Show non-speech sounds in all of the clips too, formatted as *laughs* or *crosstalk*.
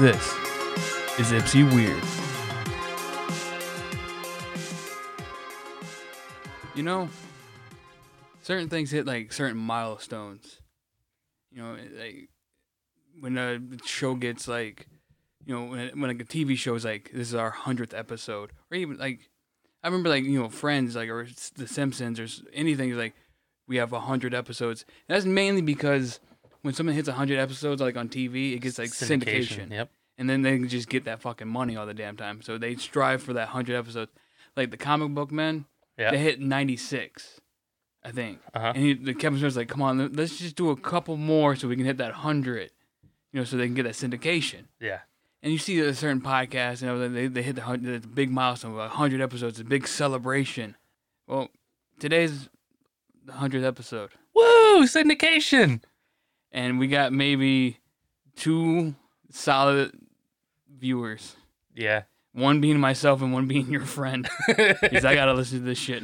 This is Ipsy Weird. You know, certain things hit like certain milestones. You know, like when a show gets like, you know, when, when like a TV show is like, this is our hundredth episode, or even like, I remember like you know Friends like or The Simpsons or anything like, we have a hundred episodes. And that's mainly because when someone hits a hundred episodes like on TV, it gets like syndication Yep. And then they can just get that fucking money all the damn time. So they strive for that hundred episodes. Like the comic book men, Yeah. they hit ninety six, I think. Uh-huh. And he, the Kevin Smith's like, "Come on, let's just do a couple more so we can hit that hundred, you know, so they can get that syndication." Yeah. And you see a certain podcast, you know, they they hit the hundred, the big milestone, like hundred episodes, a big celebration. Well, today's the hundredth episode, Woo! Syndication. and we got maybe two solid viewers. Yeah. One being myself and one being your friend. *laughs* Because I gotta listen to this shit.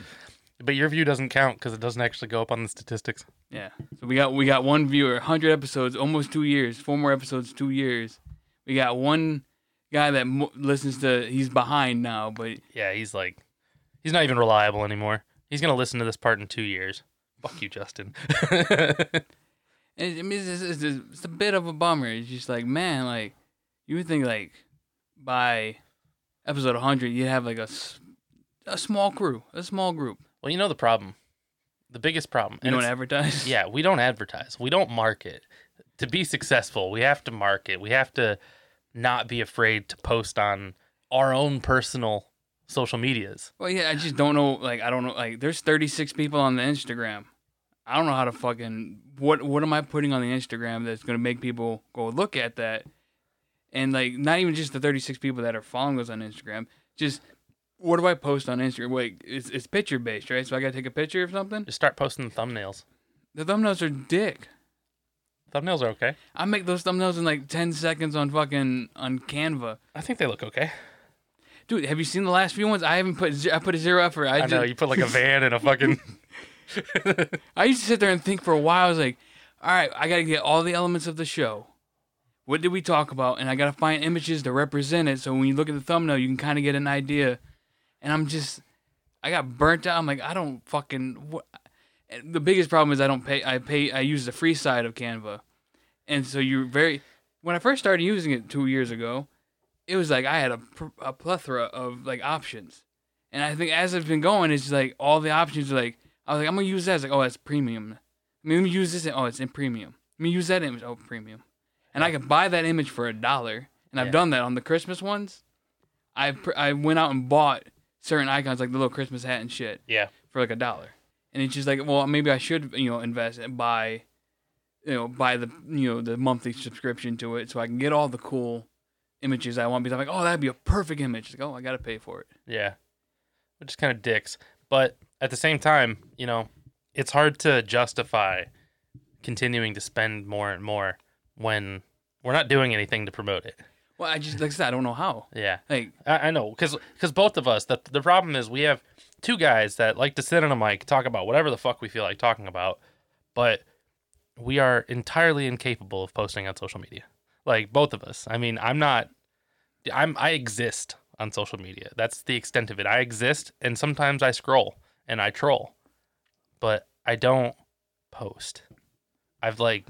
But your view doesn't count because it doesn't actually go up on the statistics. Yeah. So we got we got one viewer, hundred episodes, almost two years, four more episodes, two years. We got one guy that mo- listens to. He's behind now, but Yeah, he's like, he's not even reliable anymore. He's gonna listen to this part in two years. Fuck you, Justin. *laughs* it, I mean, it's, it's, it's, it's a bit of a bummer. It's just like, man, like you would think like by episode hundred, you'd have like a, a small crew, a small group. well, you know the problem. The biggest problem. You and don't advertise. *laughs* Yeah, we don't advertise. We don't market. To be successful, we have to market. We have to not be afraid to post on our own personal social medias. Well, yeah, I just don't know. Like, I don't know. Like, there's 36 people on the Instagram. I don't know how to fucking what. What am I putting on the Instagram that's gonna make people go look at that? And like, not even just the 36 people that are following us on Instagram. Just what do I post on Instagram? Wait, it's it's picture based, right? So I gotta take a picture of something. Just start posting the thumbnails. The thumbnails are dick. Thumbnails are okay. I make those thumbnails in like 10 seconds on fucking on Canva. I think they look okay. Dude, have you seen the last few ones? I haven't put ze- I put a zero effort. I, I, just, know you put like a van and a fucking. *laughs* *laughs* I used to sit there and think for a while. I was like, all right, I got to get all the elements of the show. What did we talk about? And I got to find images to represent it. So when you look at the thumbnail, you can kind of get an idea. And I'm just, I got burnt out. I'm like, I don't fucking. What? The biggest problem is I don't pay. I pay. I use the free side of Canva, and so you're very. When I first started using it two years ago, it was like I had a, a plethora of like options, and I think as it's been going, it's like all the options are like I was like I'm gonna use that. It's like oh that's premium. I mean, let me use this. Oh, it's in premium. Let me use that image. Oh, premium. And I could buy that image for a dollar, and I've Yeah. done that on the Christmas ones. I pr- I went out and bought certain icons like the little Christmas hat and shit yeah. for like a dollar. And it's just like, well, maybe I should, you know, invest and buy, you know, buy the, you know, the monthly subscription to it so I can get all the cool images I want. Because I'm like, oh, that'd be a perfect image. Like, oh, I gotta pay for it. Yeah. Which is kind of dicks. But at the same time, you know, it's hard to justify continuing to spend more and more when we're not doing anything to promote it. Well, I just like I said, I don't know how. Yeah. Like, I, I know, because both of us, the, the problem is we have two guys that like to sit on a mic, talk about whatever the fuck we feel like talking about, but we are entirely incapable of posting on social media. Like both of us. I mean, I'm not. I'm I exist on social media. That's the extent of it. I exist, and sometimes I scroll and I troll, but I don't post. I've like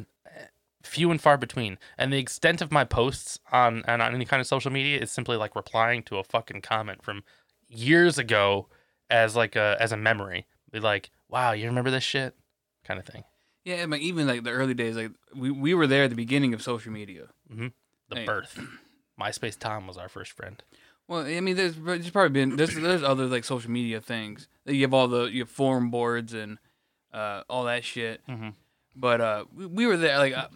few and far between. And the extent of my posts on and on any kind of social media is simply like replying to a fucking comment from years ago as like a as a memory. Be like, wow, you remember this shit? Kind of thing. yeah, but even like the early days, like we, we were there at the beginning of social media. The Hey. birth. MySpace Tom was our first friend. Well, I mean, there's, there's probably been there's there's other like social media things. You have all the you have forum boards and uh, all that shit. Mhm. But uh, we, we were there. Like I,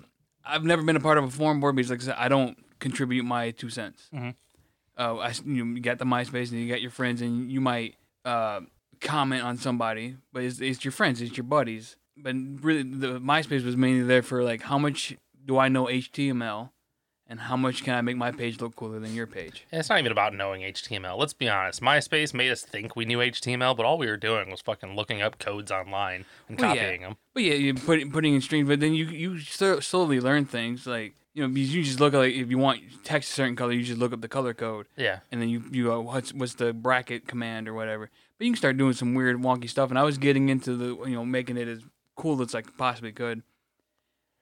I've never been a part of a forum board because, like I said, I don't contribute my two cents. Mhm. Uh, I s- you, know, you got the MySpace and you got your friends and you might uh, comment on somebody, but it's, it's your friends, it's your buddies. But really, the MySpace was mainly there for like how much do I know HTML, and how much can I make my page look cooler than your page. It's not even about knowing HTML. Let's be honest. MySpace made us think we knew HTML, but all we were doing was fucking looking up codes online and Well, yeah. copying them. But yeah, you put putting in streams, but then you you slowly learn things like you know, because you just look at like if you want text a certain color, you just look up the color code, Yeah. and then you you go what's what's the bracket command or whatever. But you can start doing some weird wonky stuff, and I was getting into the you know making it as cool as I possibly could,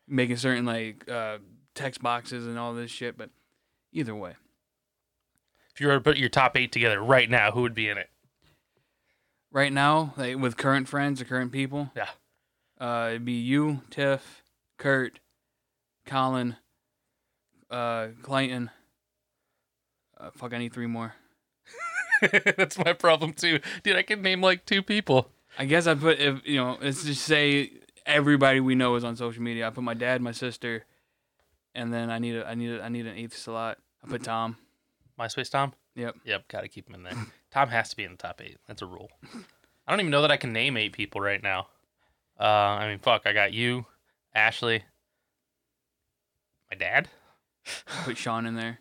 making certain like uh, text boxes and all this shit. But either way, If you were to put your top eight together right now, who would be in it? right now, like with current friends or current people, Yeah. uh, it'd be you, Tiff, Kurt, Colin, uh, Clayton. Uh, fuck, I need three more. *laughs* That's my problem too, dude. I can name like two people. I guess I put if you know, let's just say everybody we know is on social media. I put my dad, my sister, and then I need a I need a, I need an eighth slot. I put Tom. MySpace Tom. Yep. Yep. Got to keep him in there. *laughs* Tom has to be in the top eight. That's a rule. I don't even know that I can name eight people right now. Uh, I mean, fuck. I got you, Ashley, my dad. *laughs* Put Sean in there.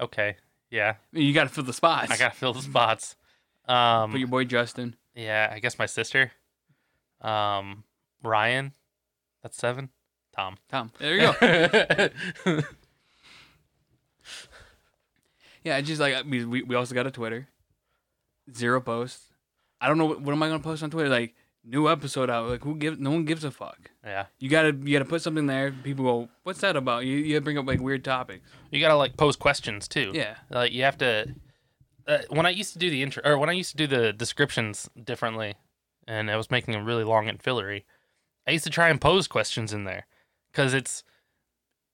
Okay. Yeah. I mean, you got to fill the spots. I gotta fill the spots. Um, put your boy Justin. yeah, I guess my sister. Um, Ryan, that's seven. Tom. Tom. There you go. *laughs* yeah, it's just like we we we also got a Twitter. Zero posts. I don't know what, what am I gonna post on Twitter. Like new episode out. Like who gives? No one gives a fuck. yeah, You gotta you gotta put something there. People go, what's that about? You you bring up like weird topics. you gotta like pose questions too. Yeah. like you have to. Uh, when I used to do the intro, or when I used to do the descriptions differently, and I was making them really long and fillery, I used to try and pose questions in there, because it's,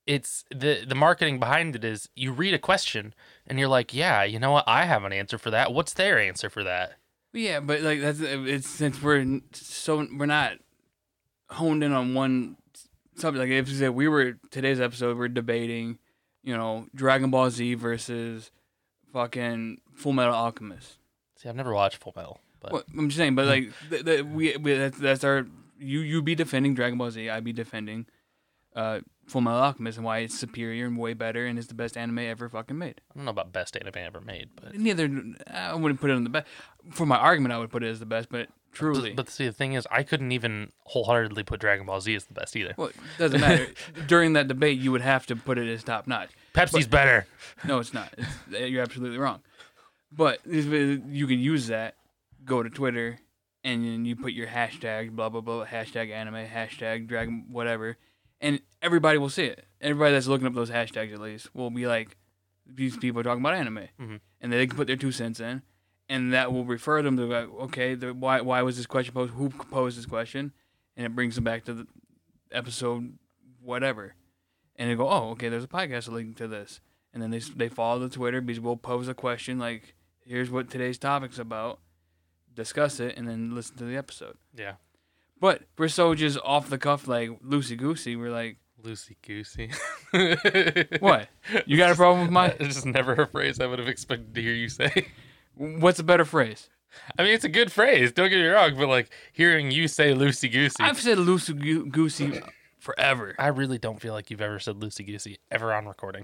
it's the the marketing behind it is you read a question and you're like, yeah, you know what, I have an answer for that. What's their answer for that? Yeah, but like that's it's since we're so we're not honed in on one subject. Like if you said we were today's episode, we're debating, you know, Dragon Ball Z versus fucking Full Metal Alchemist. See, I've never watched Full Metal, but Well, I'm just saying, but *laughs* like th- th- we, we that's, that's our you you be defending Dragon Ball Z, I be defending uh Full Metal Alchemist and why it's superior and way better and is the best anime ever fucking made. I don't know about best anime ever made, but Neither I wouldn't put it on the best. For my argument, I would put it as the best, but truly. But see, the thing is, I couldn't even wholeheartedly put Dragon Ball Z as the best either. Well, it doesn't matter. *laughs* During that debate, you would have to put it as top notch. Pepsi's better. No, it's not. It's, uh, you're absolutely wrong. But this- you can use that. Go to Twitter, and then you put your hashtag blah blah blah hashtag anime hashtag dragon whatever, and everybody will see it. Everybody that's looking up those hashtags at least will be like, these people are talking about anime, Mhm. and they can put their two cents in, and that will refer them to like, okay, the, why why was this question posed? Who posed this question? And it brings them back to the episode whatever, and they go, oh, okay, there's a podcast link to this, and then they they follow the Twitter because we'll pose a question like, here's what today's topic's about, discuss it, and then listen to the episode. Yeah. But we're so just off the cuff, like loosey goosey. We're like, Loosey goosey. what? You got a problem with my? *laughs* It's just never a phrase I would have expected to hear you say. What's a better phrase? I mean, it's a good phrase. Don't get me wrong, but like hearing you say loosey goosey, I've said loosey goosey forever. I really don't feel like you've ever said loosey goosey ever on recording.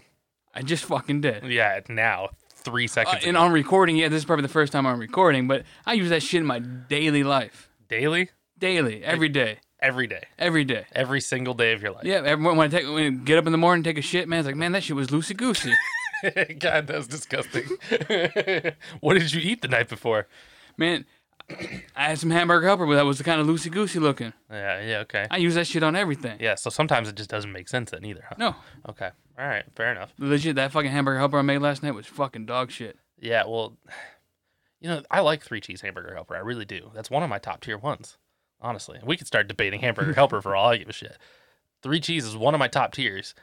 I just fucking did. Yeah, now three Uh, seconds and ago. on recording, yeah, this is probably the first time I'm recording, but I use that shit in my daily life, daily, daily, every day, every day, every day. every single day of your life. Yeah, everyone when I take when I get up in the morning, take a shit, man. It's like, man, that shit was loosey goosey. *laughs* God, that was disgusting. *laughs* what did you eat the night before? man, I had some hamburger helper, but that was the kind of loosey goosey looking. Yeah, yeah, okay. I use that shit on everything. Yeah, so sometimes it just doesn't make sense then either, huh? No, Okay. All right, fair enough. legit, that fucking hamburger helper I made last night was fucking dog shit. Yeah, well, *sighs* you know, I like three cheese hamburger helper. I really do. That's one of my top tier ones. Honestly, we could start debating hamburger *laughs* helper for all I give a shit. Three cheese is one of my top tiers.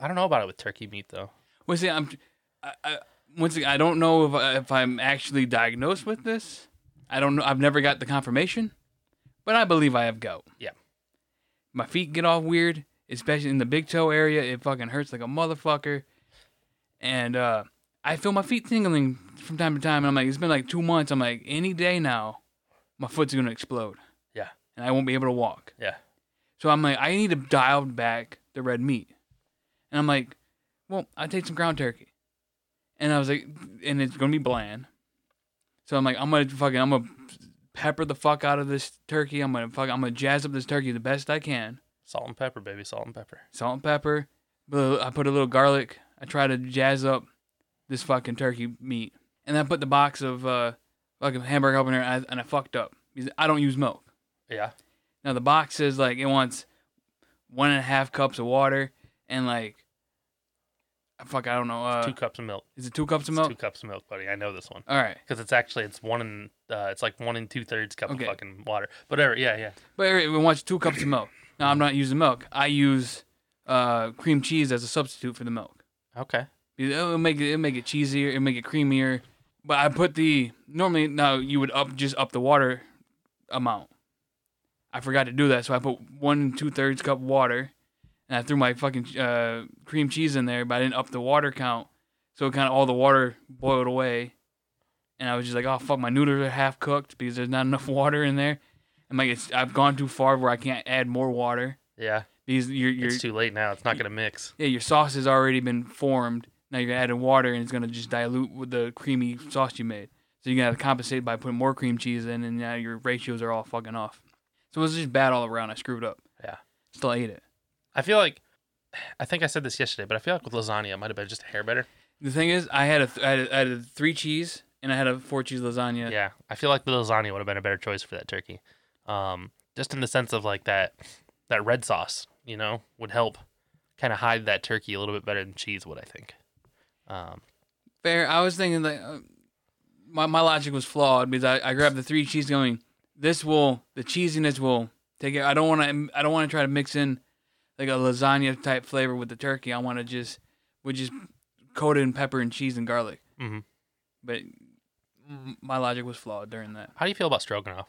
I don't know about it with turkey meat though. Well, see, I'm, I, I, once again, I don't know if I, if I'm actually diagnosed with this. I don't know. I've never got the confirmation, but I believe I have gout. Yeah. My feet get all weird, especially in the big toe area. It fucking hurts like a motherfucker, and uh, I feel my feet tingling from time to time. And I'm like, it's been like two months. I'm like, any day now, my foot's gonna explode. And I won't be able to walk. Yeah. So I'm like, I need to dial back the red meat. And I'm like, well, I take some ground turkey. And I was like, and it's gonna be bland. So I'm like, I'm gonna fucking, I'm gonna pepper the fuck out of this turkey. I'm gonna fuck, I'm gonna jazz up this turkey the best I can. Salt and pepper, baby, salt and pepper. Salt and pepper, But I put a little garlic. I try to jazz up this fucking turkey meat, and then I put the box of uh, fucking hamburger helper in there, and I, and I fucked up I don't use milk. Yeah. Now the box says like it wants one and a half cups of water and like fuck I don't know. Uh, two cups of milk. is it two cups of It's milk? two cups of milk, buddy. I know this one All right, because it's actually it's one and uh, it's like one and two thirds cup Okay. of fucking water. Whatever. Yeah, yeah. but it wants two cups of milk. Now I'm not using milk. I use uh, cream cheese as a substitute for the milk. Okay. It'll make it it'll make it cheesier. It'll make it creamier. But I put the normally now you would up just up the water amount. I forgot to do that, so I put one and two thirds cup water, and I threw my fucking uh, cream cheese in there, but I didn't up the water count, so kind of all the water boiled away, and I was just like, oh fuck, my noodles are half cooked because there's not *laughs* enough water in there, and like it's I've gone too far where I can't add more water Yeah. because you're you're it's too late now. It's not gonna mix. yeah, your sauce has already been formed. Now you're adding water, and it's gonna just dilute with the creamy sauce you made. So you're gonna have to compensate by putting more cream cheese in, and now your ratios are all fucking off. So it was just bad all around. I screwed up. Yeah. Still ate it. I feel like I think I said this yesterday, but I feel like with lasagna it might have been just a hair better. The thing is, I had a, th- I had a, I had a three cheese, and I had a four cheese lasagna. Yeah. I feel like the lasagna would have been a better choice for that turkey. Um, just in the sense of like that that red sauce, you know, would help kind of hide that turkey a little bit better than cheese would. I think. Um, Fair. I was thinking like uh, my my logic was flawed because I, I grabbed the three cheese going. This will the cheesiness will take it. I don't want to. I don't want to try to mix in like a lasagna type flavor with the turkey. I want to just would just coat it in pepper and cheese and garlic. Mm-hmm. But my logic was flawed during that. how do you feel about stroganoff?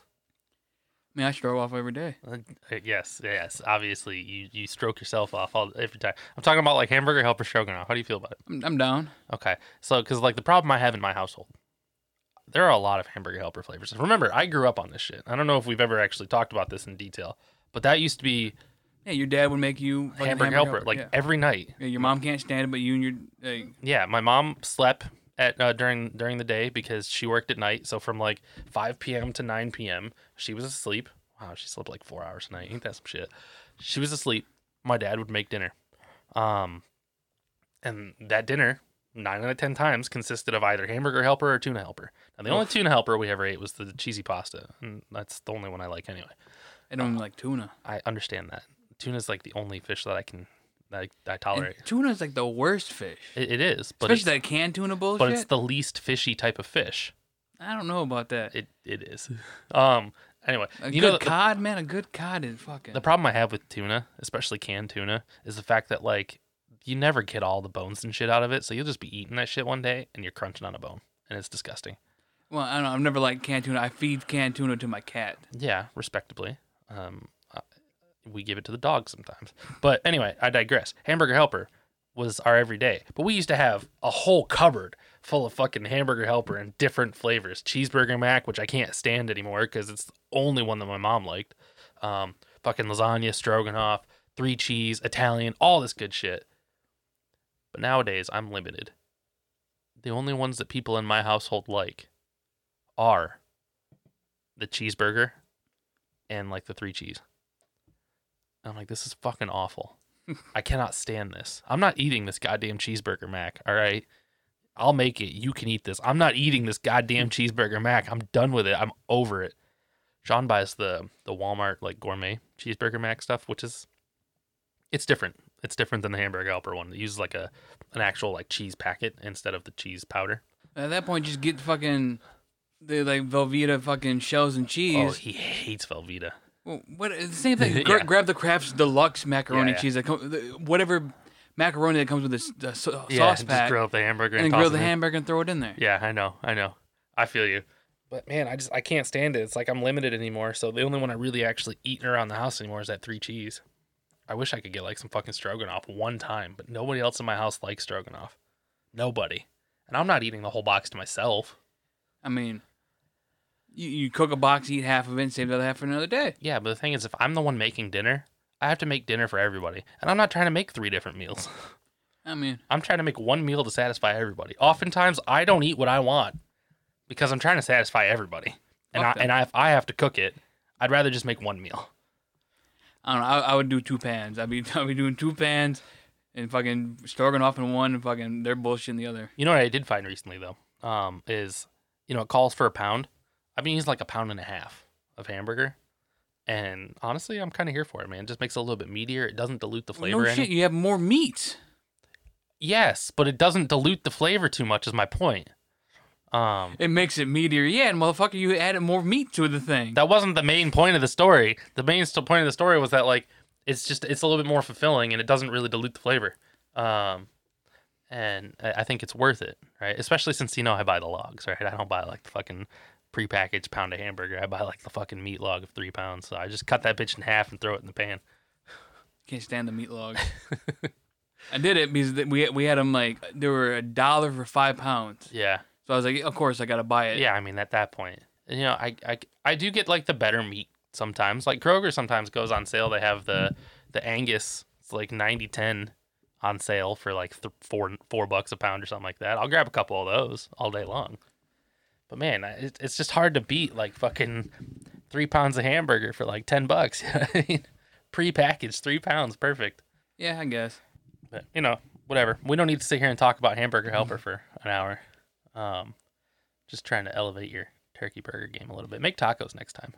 I mean, I stroke off every day. Uh, yes, yes. Obviously, you, you stroke yourself off all every time. I'm talking about like hamburger helper stroganoff. How do you feel about it? I'm, I'm down. Okay, so because like the problem I have in my household, there are a lot of hamburger helper flavors. Remember, I grew up on this shit. I don't know if we've ever actually talked about this in detail, but that used to be Yeah, your dad would make you fucking hamburger, helper, like yeah. every night. Yeah, your mom can't stand it, but you and your like, Yeah, my mom slept at uh, during during the day because she worked at night. So from like 5 p.m. to 9 p.m., she was asleep. Wow, she slept like four hours a night. Ain't that some shit? She was asleep. My dad would make dinner, um, and that dinner nine out of ten times consisted of either hamburger helper or tuna helper. Now the only tuna helper we ever ate was the cheesy pasta, and that's the only one I like anyway. I don't even like tuna. I understand that tuna's like the only fish that I can that I, I And tolerate. tuna's like the worst fish. It, it is, but Especially that canned tuna bullshit. but it's the least fishy type of fish. I don't know about that. It it is. *laughs* Um. Anyway, A you good know the, cod, man. A good cod is fucking. the problem I have with tuna, especially canned tuna, is the fact that like you never get all the bones and shit out of it. So you'll just be eating that shit one day and you're crunching on a bone, and it's disgusting. well, I don't know. I've never liked canned tuna. I feed canned tuna to my cat. Yeah, respectably. Um, uh, we give it to the dog sometimes. But anyway, I digress. Hamburger Helper was our everyday, but we used to have a whole cupboard full of fucking hamburger helper in different flavors. Cheeseburger mac, which I can't stand anymore because it's the only one that my mom liked. Um, fucking lasagna, stroganoff, three cheese, Italian, all this good shit. But nowadays, I'm limited. The only ones that people in my household like are the cheeseburger and like the three cheese. I'm like, this is fucking awful. *laughs* I cannot stand this. I'm not eating this goddamn cheeseburger mac. All right. I'll make it. You can eat this. I'm not eating this goddamn mm. cheeseburger mac. I'm done with it. I'm over it. Sean buys the the Walmart like gourmet cheeseburger mac stuff, which is it's different. It's different than the hamburger helper one. It uses like a an actual like cheese packet instead of the cheese powder. At that point, just get fucking the like Velveeta fucking shells and oh, cheese. Oh, he hates Velveeta. Well, what it's the same thing. *laughs* Gra- Yeah. Grab the Kraft's Deluxe macaroni Yeah, yeah. cheese. That come, whatever macaroni that comes with this the so- Yeah, sauce just grill up the hamburger and and, then grill the in. hamburger and throw it in there. Yeah, I know, I know. I feel you. But man, I just I can't stand it. It's like I'm limited anymore. So the only one I really actually eat around the house anymore is that three cheese. I wish I could get like some fucking stroganoff one time, but nobody else in my house likes stroganoff. Nobody. And I'm not eating the whole box to myself. I mean, you, you cook a box, eat half of it, and save the other half for another day. Yeah, but the thing is if I'm the one making dinner, I have to make dinner for everybody. And I'm not trying to make three different meals. *laughs* I mean, I'm trying to make one meal to satisfy everybody. Oftentimes, I don't eat what I want because I'm trying to satisfy everybody. And I, that. and I, if I have to cook it, I'd rather just make one meal. I don't know. I, I would do two pans. I'd be *laughs* I'd be doing two pans, and fucking stroganoff in one, and fucking they're bullshit in the other. You know what I did find recently though, um, is you know it calls for a pound. I've been using like a pound and a half of hamburger, and honestly, I'm kind of here for it, man. It just makes it a little bit meatier. It doesn't dilute the flavor. no any. shit, you have more meat. Yes, but it doesn't dilute the flavor too much. Is my point. Um, It makes it meatier. Yeah, and motherfucker, you added more meat to the thing. that wasn't the main point of the story. The main point of the story was that like it's just it's a little bit more fulfilling and it doesn't really dilute the flavor. Um, and I I think it's worth it, right? Especially since you know I buy the logs, right? I don't buy like the fucking prepackaged pound of hamburger. I buy like the fucking meat log of three pounds. So I just cut that bitch in half and throw it in the pan. Can't stand the meat log. *laughs* I did it because we we had them like they were a dollar for five pounds. Yeah, So I was like, of course I gotta buy it. yeah. I mean at that point, you know, I I I do get like the better meat sometimes. Like Kroger sometimes goes on sale. They have the the Angus. It's like 90-10 on sale for like th- four four bucks a pound or something like that. I'll grab a couple of those all day long. But man, it, it's just hard to beat like fucking three pounds of hamburger for like ten bucks. *laughs* You I mean, pre-packaged three pounds, perfect. Yeah, I guess. But you know, whatever. We don't need to sit here and talk about Hamburger Helper for an hour. Um, just trying to elevate your turkey burger game a little bit. Make tacos next time.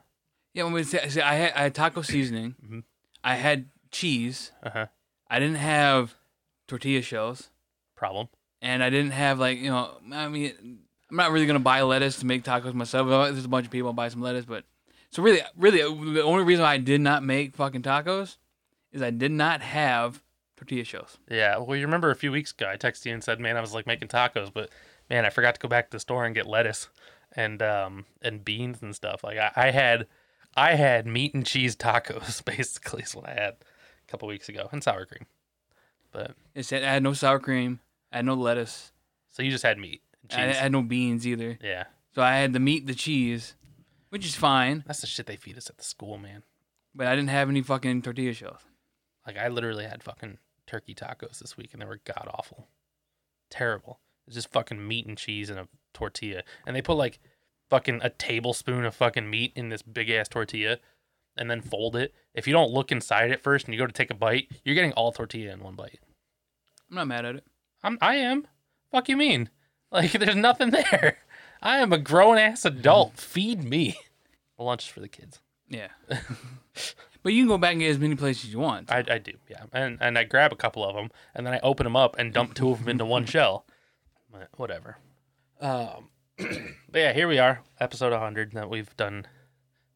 Yeah, when we say, say I had I had taco seasoning. *laughs* Mhm. I had cheese. Uh huh. I didn't have tortilla shells, Problem. and I didn't have like you know. I mean, I'm not really gonna buy lettuce to make tacos myself. There's a bunch of people I'll buy some lettuce, but so really, really, the only reason I did not make fucking tacos is I did not have tortilla shells. Yeah. Well, you remember a few weeks ago, I texted you and said, "Man, I was like making tacos, but man, I forgot to go back to the store and get lettuce and um and beans and stuff. Like I, I had, I had meat and cheese tacos *laughs* basically is what I had a couple weeks ago, and sour cream. But It said I had no sour cream. I had no lettuce. so you just had meat and I cheese. had no beans either. yeah. So I had the meat, the cheese, which is fine, That's the shit they feed us at the school, man. but I didn't have any fucking tortilla shells. Like I literally had fucking turkey tacos this week, and they were god awful, terrible. It's just fucking meat and cheese and a tortilla, and they put like fucking a tablespoon of fucking meat in this big ass tortilla, and then fold it. If you don't look inside it first and you go to take a bite, you're getting all tortilla in one bite. I'm not mad at it. I'm I am. Fuck you mean? Like *laughs* there's nothing there. I am a grown ass adult. Feed me. Lunch is for the kids. Yeah. *laughs* but you can go back and get as many places you want. I, I do, yeah. And and I grab a couple of them, and then I open them up and dump two of them into one shell. But whatever. Um, *clears throat* but yeah, here we are, episode 100. That we've done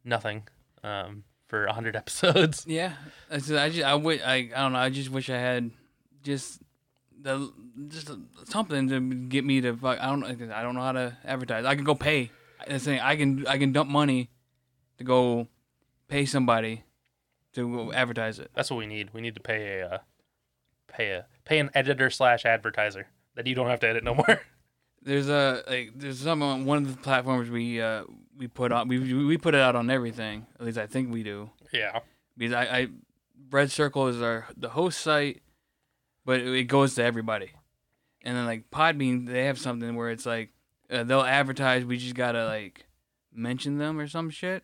nothing um, for 100 *laughs* episodes. yeah. I just, I just, I, I, I don't know. I just wish I had just the just something to get me to. fuck- I don't know. I don't know how to advertise. I can go pay. That's the thing. I can I can dump money to go pay somebody to go advertise it. That's what we need. We need to pay a uh, pay a pay an editor slash advertiser that you don't have to edit no more. *laughs* There's a like there's some on one of the platforms we uh we put on we we put it out on everything. At least I think we do. yeah. because I, I Red Circle is our the host site, but it, it goes to everybody. And then like Podbean, they have something where it's like uh, they'll advertise. We just gotta like mention them or some shit,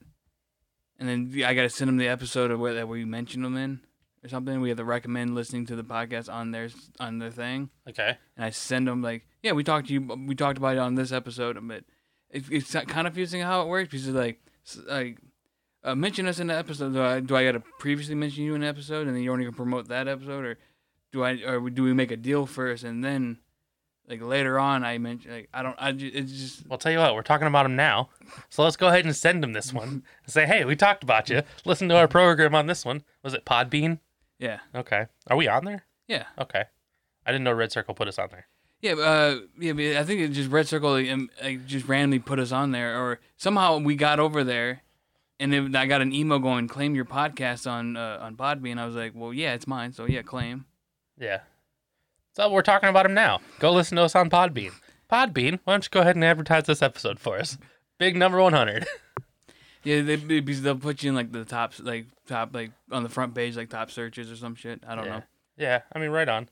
and then I gotta send them the episode of where that we mention them in or something. We have to recommend listening to the podcast on their on their thing, Okay. and I send them like, yeah, we talked to you, we talked about it on this episode, but it, it's kind of confusing how it works because it's like like uh, mention us in the episode. Do I, do I got to previously mention you in the episode, and then you only can promote that episode, or do I, or do we make a deal first, and then like later on I mention like I don't, I ju- it's just Well, tell you what, we're talking about him now. So let's go ahead and send him this one and *laughs* say, hey, we talked about you. Listen to our program on this one. Was it Podbean? Yeah, Okay. Are we on there? yeah, Okay. I didn't know Red Circle put us on there. yeah, uh, yeah. But I think it just Red Circle um, like just randomly put us on there, or somehow we got over there. And then I got an email going, claim your podcast on uh, on Podbean. I was like, well, yeah, it's mine, so yeah, claim. Yeah. So we're talking about him now. Go listen to us on Podbean. Podbean, why don't you go ahead and advertise this episode for us? Big number 100. *laughs* Yeah, they, they'll put you in like the top, like top, like on the front page, like top searches or some shit. I don't yeah. know. Yeah, I mean, right on.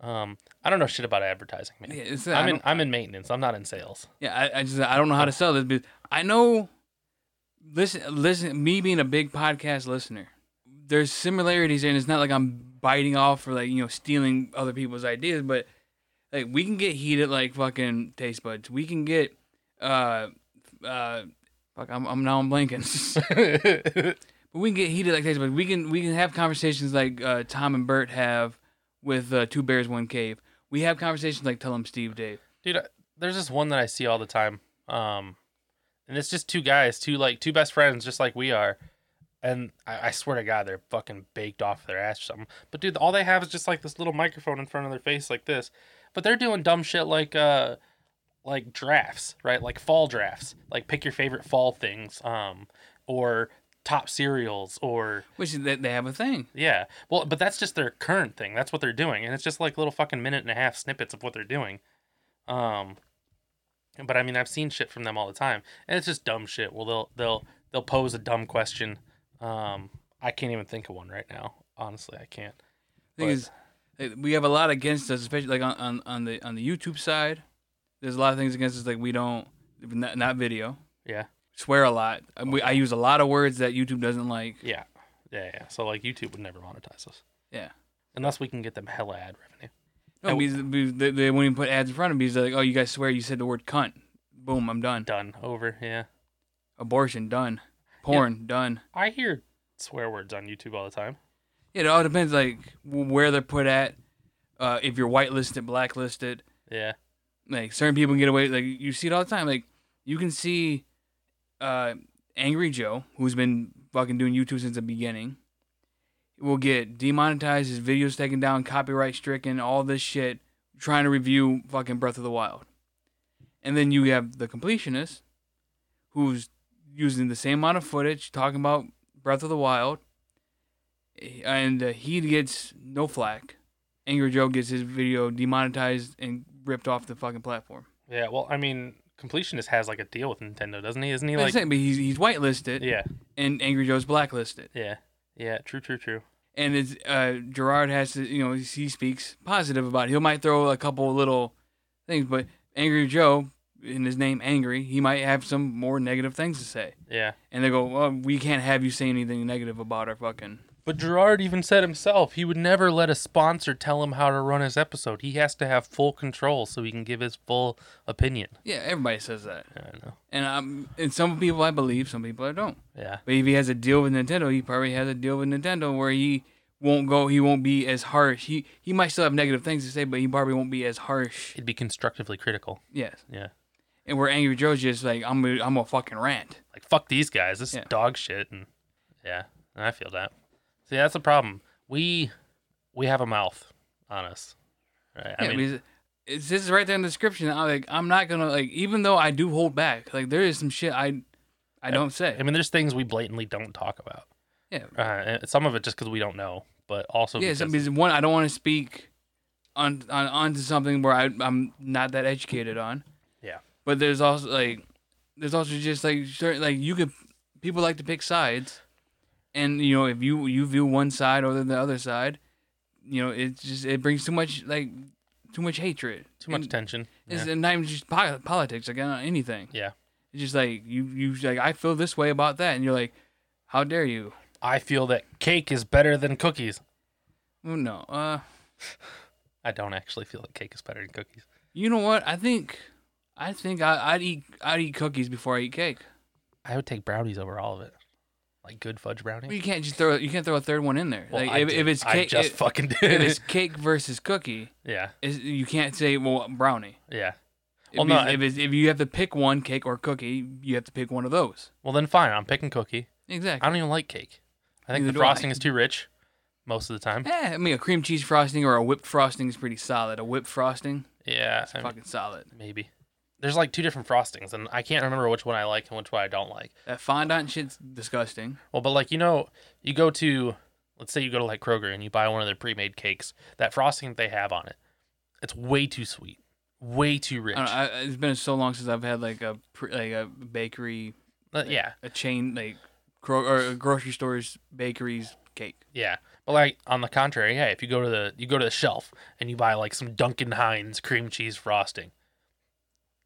Um, I don't know shit about advertising, man. Yeah, it's, I'm in I'm in maintenance. I'm not in sales. yeah, I, I just I don't know how to sell this. But I know, listen, listen. Me being a big podcast listener, there's similarities, and it's not like I'm biting off or like you know stealing other people's ideas, but like we can get heated like fucking taste buds. We can get uh uh fuck I'm, I'm now I'm blanking. *laughs* but we can get heated like taste But We can we can have conversations like uh, Tom and Bert have with uh, Two Bears One Cave. We have conversations like Tell 'em Steve Dave. Dude, I- there's this one that I see all the time. Um, and it's just two guys, two like two best friends, just like we are. And I, I swear to God, they're fucking baked off their ass or something. But dude, all they have is just like this little microphone in front of their face like this. But they're doing dumb shit like uh, like drafts, right? Like fall drafts, like pick your favorite fall things, um, or top cereals, or Which is that they have a thing. yeah. Well, but that's just their current thing. That's what they're doing, and it's just like little fucking minute and a half snippets of what they're doing. Um, but I mean, I've seen shit from them all the time, and it's just dumb shit. Well, they'll they'll they'll pose a dumb question. Um, I can't even think of one right now. Honestly, I can't. thing But- is, we have a lot against us, especially like on, on, on the on the YouTube side. There's a lot of things against us, like we don't not, not video, Yeah, swear a lot. I, we, I use a lot of words that YouTube doesn't like. yeah, yeah, yeah. So like, YouTube would never monetize us Yeah. unless we can get them hella ad revenue. No, I- because, because they, they won't even put ads in front of me. They're like, oh, you guys swear you said the word cunt. Boom, I'm done. Done. Over. Yeah. Abortion, done. Porn, done. I hear swear words on YouTube all the time. Yeah, it all depends, like where they're put at. Uh, if you're whitelisted, blacklisted, Yeah. Like certain people can get away. Like you see it all the time. Like you can see, uh, Angry Joe, who's been fucking doing YouTube since the beginning, will get demonetized, his videos taken down, copyright stricken, all this shit, trying to review fucking Breath of the Wild. And then you have the completionist, who's using the same amount of footage, talking about Breath of the Wild, and uh, he gets no flack. Angry Joe gets his video demonetized and ripped off the fucking platform. Yeah. Well, I mean, completionist has like a deal with Nintendo, doesn't he? Isn't he Like, saying, but he's he's whitelisted, Yeah. and Angry Joe's blacklisted. Yeah. Yeah. True. True. True. And it's uh, Jirard has to, you know, he speaks positive about it. He might throw a couple little things, but Angry Joe, in his name Angry, he might have some more negative things to say. Yeah. And they go, well, we can't have you say anything negative about our fucking. But Jirard even said himself he would never let a sponsor tell him how to run his episode. He has to have full control so he can give his full opinion. Yeah, everybody says that. I know. And um, and some people I believe, some people I don't. Yeah. But if he has a deal with Nintendo, he probably has a deal with Nintendo where he won't go. He won't be as harsh. He he might still have negative things to say, but he probably won't be as harsh. He'd be constructively critical. Yes. Yeah. And where Angry Joe's just like I'm gonna, I'm gonna fucking rant. Like fuck these guys. This Yeah. is dog shit and yeah, I feel that. See, that's the problem. We we have a mouth on us. Right? I yeah, mean, it's this is right there in the description. I'm like I'm not gonna like even though I do hold back. Like there is some shit I I don't say. I mean, there's things we blatantly don't talk about. Yeah. Uh, some of it just because we don't know, but also Yeah, because one I don't want to speak on on onto something where I I'm not that educated on. Yeah. But there's also like there's also just like certain like you could people like to pick sides, and you know if you you view one side over the other side, you know it just it brings too much like too much hatred. too much And tension. It's Yeah. not even just po- politics like on anything. yeah. It's just like you you like I feel this way about that, and you're like, how dare you? I feel that cake is better than cookies. Well, no, uh. I don't actually feel that cake is better than cookies. You know what? I think, I think I, I'd eat I'd eat cookies before I eat cake. I would take brownies over all of it. Like good fudge Well, brownie. you can't just throw you can't throw a third one in there. Well, like I if, did. if it's I cake, just if, fucking if it's cake versus cookie, yeah, is you can't say well brownie. yeah. If, Well, no, you- if, it's, if you have to pick one cake or cookie, you have to pick one of those. Well, then fine. I'm picking cookie. Exactly. I don't even like cake. I think Neither the I. frosting is too rich most of the time. Eh, I mean, a cream cheese frosting or a whipped frosting is pretty solid. A whipped frosting, Yeah, it's I mean, fucking solid. maybe. There's like two different frostings, and I can't remember which one I like and which one I don't like. That fondant shit's disgusting. Well, but like you know, you go to, let's say you go to like Kroger and you buy one of their pre-made cakes. That frosting that they have on it, it's way too sweet, way too rich. I don't know, I, it's been so long since I've had like a pre- like a bakery, Uh, yeah, a chain like gro- or a grocery stores bakeries cake. yeah. But like on the contrary, yeah, if you go to the you go to the shelf and you buy like some Duncan Hines cream cheese frosting,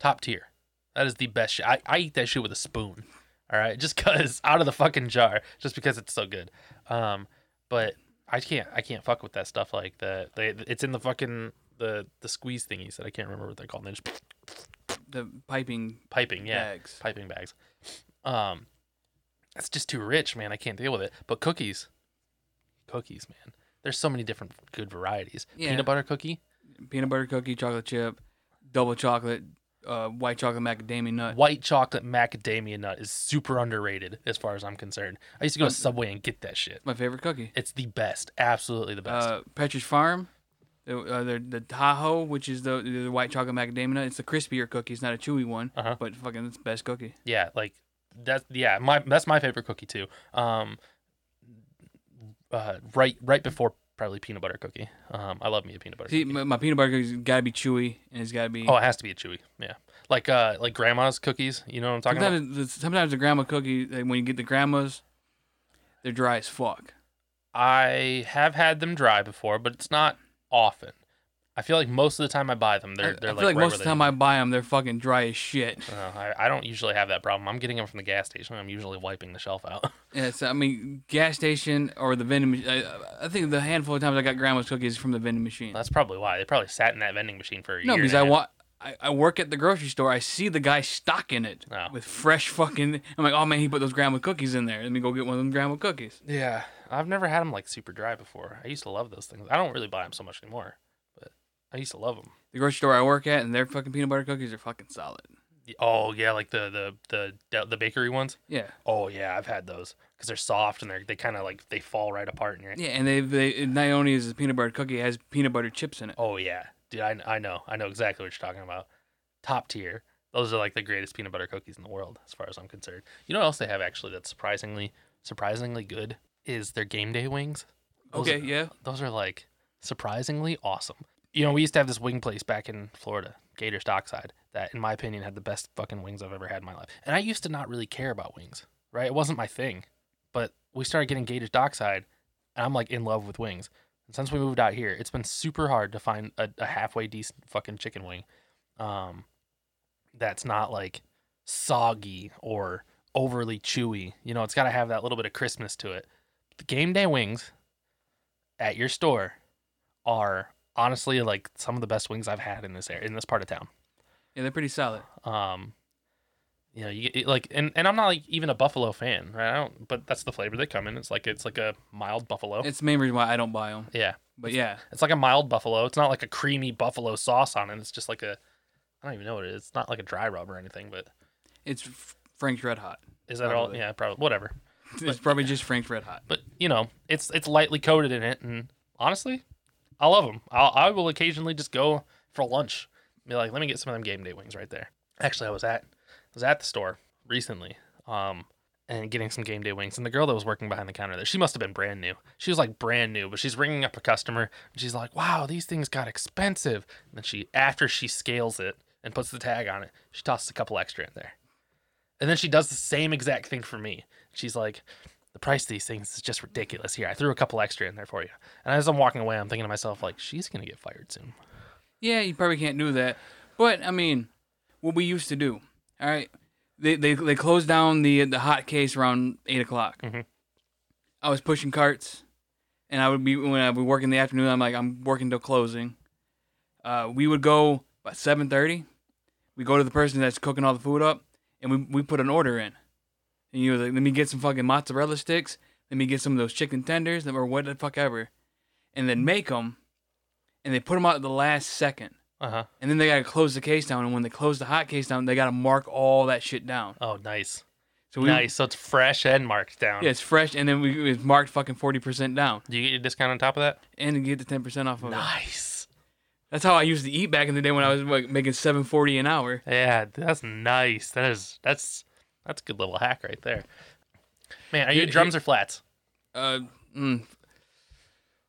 top tier. That is the best shit. I, I eat that shit with a spoon. All right, *laughs* just cause *laughs* out of the fucking jar, just because it's so good. Um, but I can't I can't fuck with that stuff like the they it's in the fucking the the squeeze thingies that I can't remember what they're called. They just The piping piping, yeah, bags. piping bags. Um, that's just too rich, man. I can't deal with it. But cookies, cookies, man. There's so many different good varieties. Yeah. Peanut butter cookie, Peanut butter cookie, chocolate chip, double chocolate, uh, white chocolate macadamia nut. white chocolate macadamia nut is super underrated as far as I'm concerned. I used to go to Subway and get that shit. My favorite cookie. It's the best, absolutely the best. Uh, Pepperidge Farm. The, uh, the the Tahoe, which is the the white chocolate macadamia nut. It's the crispier cookie. It's not a chewy one, Uh-huh. but fucking it's the best cookie. yeah, like that's yeah, my that's my favorite cookie too. Um, uh, right right before probably peanut butter cookie. Um, I love me a peanut butter. See, cookie. my, my peanut butter cookie's gotta be chewy and it's gotta be. Oh, it has to be a chewy. Yeah, like uh, like grandma's cookies. You know what I'm talking about? sometimes, the, sometimes the grandma cookie, like when you get the grandmas, they're dry as fuck. I have had them dry before, but it's not often. I feel like most of the time I buy them, they're they're I like feel like right most of the time I buy them, they're fucking dry as shit. Uh, I, I don't usually have that problem. I'm getting them from the gas station. I'm usually wiping the shelf out. *laughs* Yeah, so I mean, gas station or the vending. mach- I, I think the handful of times I got grandma's cookies from the vending machine. That's probably why they probably sat in that vending machine for a No, year. because and I a half. want. I, I work at the grocery store. I see the guy stocking it Oh. with fresh fucking. I'm like, oh man, he put those grandma cookies in there. Let me go get one of them grandma cookies. Yeah, I've never had them like super dry before. I used to love those things. I don't really buy them so much anymore, I used to love them. The grocery store I work at, and their fucking peanut butter cookies are fucking solid. Oh yeah, like the the the the bakery ones. Yeah, Oh yeah, I've had those because they're soft and they're they kind of like they fall right apart in your. yeah, and they they not only is it peanut butter cookie, it has peanut butter chips in it. Oh yeah, dude, I I know I know exactly what you're talking about. Top tier. Those are like the greatest peanut butter cookies in the world, as far as I'm concerned. You know what else they have actually that's surprisingly surprisingly good is their game day wings. Those Okay, are- yeah. those are like surprisingly awesome. You know, we used to have this wing place back in Florida, Gator Dockside, that in my opinion had the best fucking wings I've ever had in my life. And I used to not really care about wings, right? It wasn't my thing. But we started getting Gators Dockside, and I'm like in love with wings. And since we moved out here, it's been super hard to find a, a halfway decent fucking chicken wing. Um that's not like soggy or overly chewy. You know, it's got to have that little bit of crispness to it. The game day wings at your store are honestly like some of the best wings I've had in this area, in this part of town. Yeah, they're pretty solid. Um, you know, you get like, and, and I'm not like even a buffalo fan, right? I don't, but that's the flavor they come in. It's like it's like a mild buffalo. It's the main reason why I don't buy them. yeah, But yeah, it's like a mild buffalo. It's not like a creamy buffalo sauce on it. It's just like a, I don't even know what it is. It's not like a dry rub or anything, but it's Frank's Red Hot. is that all? Yeah, probably whatever. *laughs* It's probably just Frank's Red Hot. But you know, it's it's lightly coated in it, and honestly, I love them. I'll, I will occasionally just go for lunch, be like, let me get some of them game day wings right there. Actually, I was at I was at the store recently, um, and getting some game day wings, and the girl that was working behind the counter there, she must have been brand new. She was like brand new, but she's ringing up a customer, and she's like, "Wow, these things got expensive." And then she, after she scales it and puts the tag on it, she tosses a couple extra in there. And then she does the same exact thing for me. She's like, the price of these things is just ridiculous. Here, I threw a couple extra in there for you. And as I'm walking away, I'm thinking to myself, like, she's gonna get fired soon. Yeah, you probably can't do that. But I mean, what we used to do. All right, they they they closed down the the hot case around eight o'clock. Mhm. I was pushing carts, and I would be when I would work in the afternoon. I'm like I'm working till closing. Uh, we would go about seven thirty. We go to the person that's cooking all the food up, and we we put an order in. And you was like, let me get some fucking mozzarella sticks. Let me get some of those chicken tenders or what the fuck ever, and then make them, and they put them out at the last second. Uh huh. And then they gotta close the case down, and when they close the hot case down, they gotta mark all that shit down. Oh, nice, So we, nice. So it's fresh and marked down. yeah, it's fresh, and then we it's marked fucking forty percent down, Do you get your discount on top of that? and you get the ten percent off of it. Nice. That's how I used to eat back in the day when I was like, making seven forty an hour. Yeah, that's nice. That is that's that's a good little hack right there. Man, are you drums or flats? Uh, mm,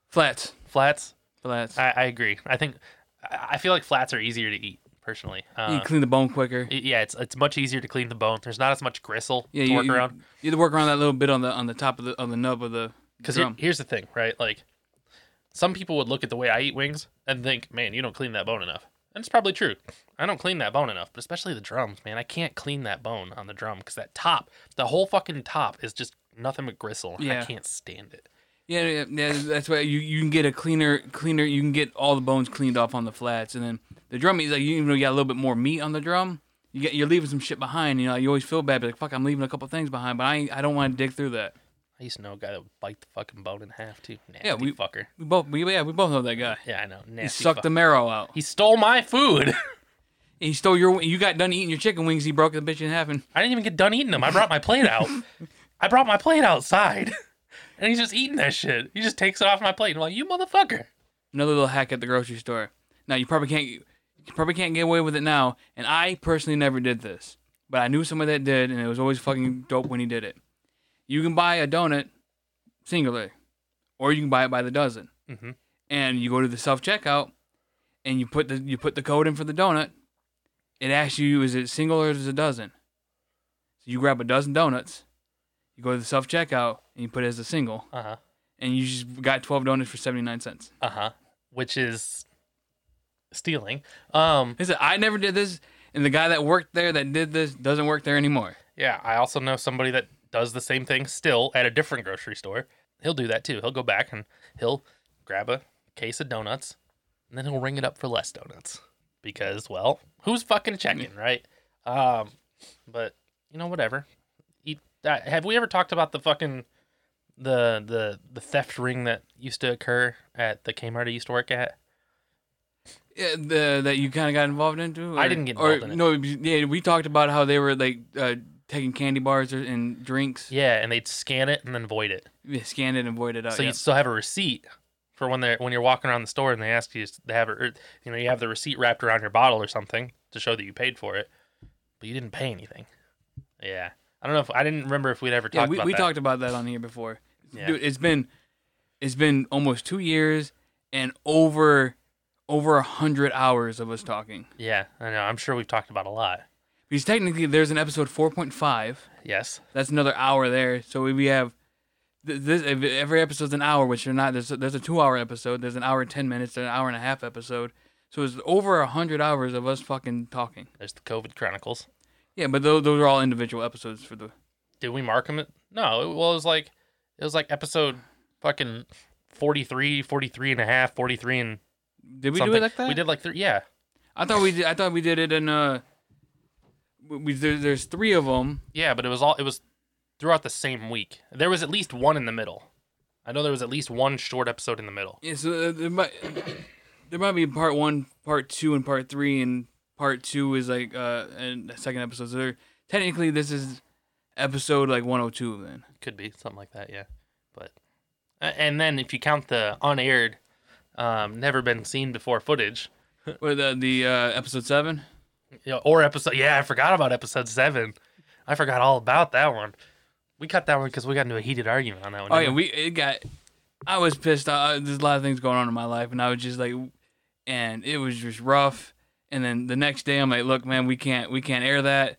flats, Flats. flats. I, I agree. I think I I feel like flats are easier to eat personally. Uh, you clean the bone quicker. y- yeah, it's it's much easier to clean the bone. There's not as much gristle Yeah, to you, work you, around. you have to work around that little bit on the on the top of the on the nub of the Because drum. here's the thing, right? Like, some people would look at the way I eat wings and think, "Man, you don't clean that bone enough." And it's probably true. I don't clean that bone enough, but especially the drums, man. I can't clean that bone on the drum because that top, the whole fucking top, is just nothing but gristle. and I can't stand it. Yeah, yeah, yeah, that's why you, you can get a cleaner cleaner. You can get all the bones cleaned off on the flats, and then the drum is like you even though you got a little bit more meat on the drum, you get you're leaving some shit behind. You know, you always feel bad, but like fuck, I'm leaving a couple things behind, but I I don't want to dig through that. I used to know a guy that would bite the fucking bone in half too. Nasty Yeah, we- fucker. We both we yeah we both know that guy. Yeah, I know. He sucked fuck. the marrow out. He stole my food. *laughs* He stole your. You got done eating your chicken wings. He broke the bitch in half, and I didn't even get done eating them. I brought my plate out. *laughs* I brought my plate outside, *laughs* and he's just eating that shit. He just takes it off my plate. I'm like, you motherfucker. another little hack at the grocery store. Now you probably can't you probably can't get away with it now, and I personally never did this, but I knew somebody that did, and it was always fucking dope when he did it. You can buy a donut singular, or you can buy it by the dozen, Mhm. and you go to the self checkout, and you put the you put the code in for the donut. It asks you is it single or is it a dozen. So you grab a dozen donuts, you go to the self checkout, and you put it as a single, Uh huh. and you just got twelve donuts for seventy nine cents. Uh huh. Which is stealing. Um. Listen, I never did this, and the guy that worked there that did this doesn't work there anymore. Yeah. I also know somebody that does the same thing still at a different grocery store. He'll do that too. He'll go back and he'll grab a case of donuts, and then he'll ring it up for less donuts because, well, who's fucking checking, right? Um. But you know, whatever. Eat. Uh, have we ever talked about the fucking the the the theft ring that used to occur at the Kmart I used to work at? Yeah, the that you kind of got involved into. I didn't get or, involved in it. No, yeah, we talked about how they were like uh, taking candy bars or, and drinks, Yeah, and they'd scan it and then void it. yeah, scan it and void it out. so yeah. you still have a receipt for when they're when you're walking around the store and they ask you to have it, or, you know, you have the receipt wrapped around your bottle or something to show that you paid for it, but you didn't pay anything. Yeah, I don't know if I didn't remember if we'd ever yeah, talked we, about we that. talked about that on here before. Yeah. Dude, it's been it's been almost two years and over over a hundred hours of us talking. Yeah, I know. I'm sure we've talked about a lot. Because technically, there's an episode four point five. Yes. That's another hour there. So we have th- this every episode's an hour, which they're not. There's a, there's a two hour episode. There's an hour and ten minutes. There's an hour and a half episode. So it's over a hundred hours of us fucking talking. There's the COVID Chronicles. Yeah, but those, those are all individual episodes for the. Did we mark them? No. it- Well, it was like it was like episode fucking 43, 43 and a half, 43 and Did we something. do it like that? We did like three. Yeah. I thought we did. I thought we did it in uh. We, there, there's three of them. Yeah, but it was all it was throughout the same week. There was at least one in the middle. I know there was at least one short episode in the middle. Yeah, so uh, there might there might be part one, part two, and part three, and part two is like uh and the second episode. So there, technically, this is episode like 102 then. Could be something like that, yeah. But and then if you count the unaired, um, never been seen before footage, Or the the uh, episode seven. You know, or episode. Yeah, I forgot about episode seven. I forgot all about that one. We cut that one because we got into a heated argument on that one. Oh yeah, we it got. I was pissed. Uh, there's a lot of things going on in my life, and I was just like, and it was just rough. And then the next day, I'm like, look, man, we can't we can't air that.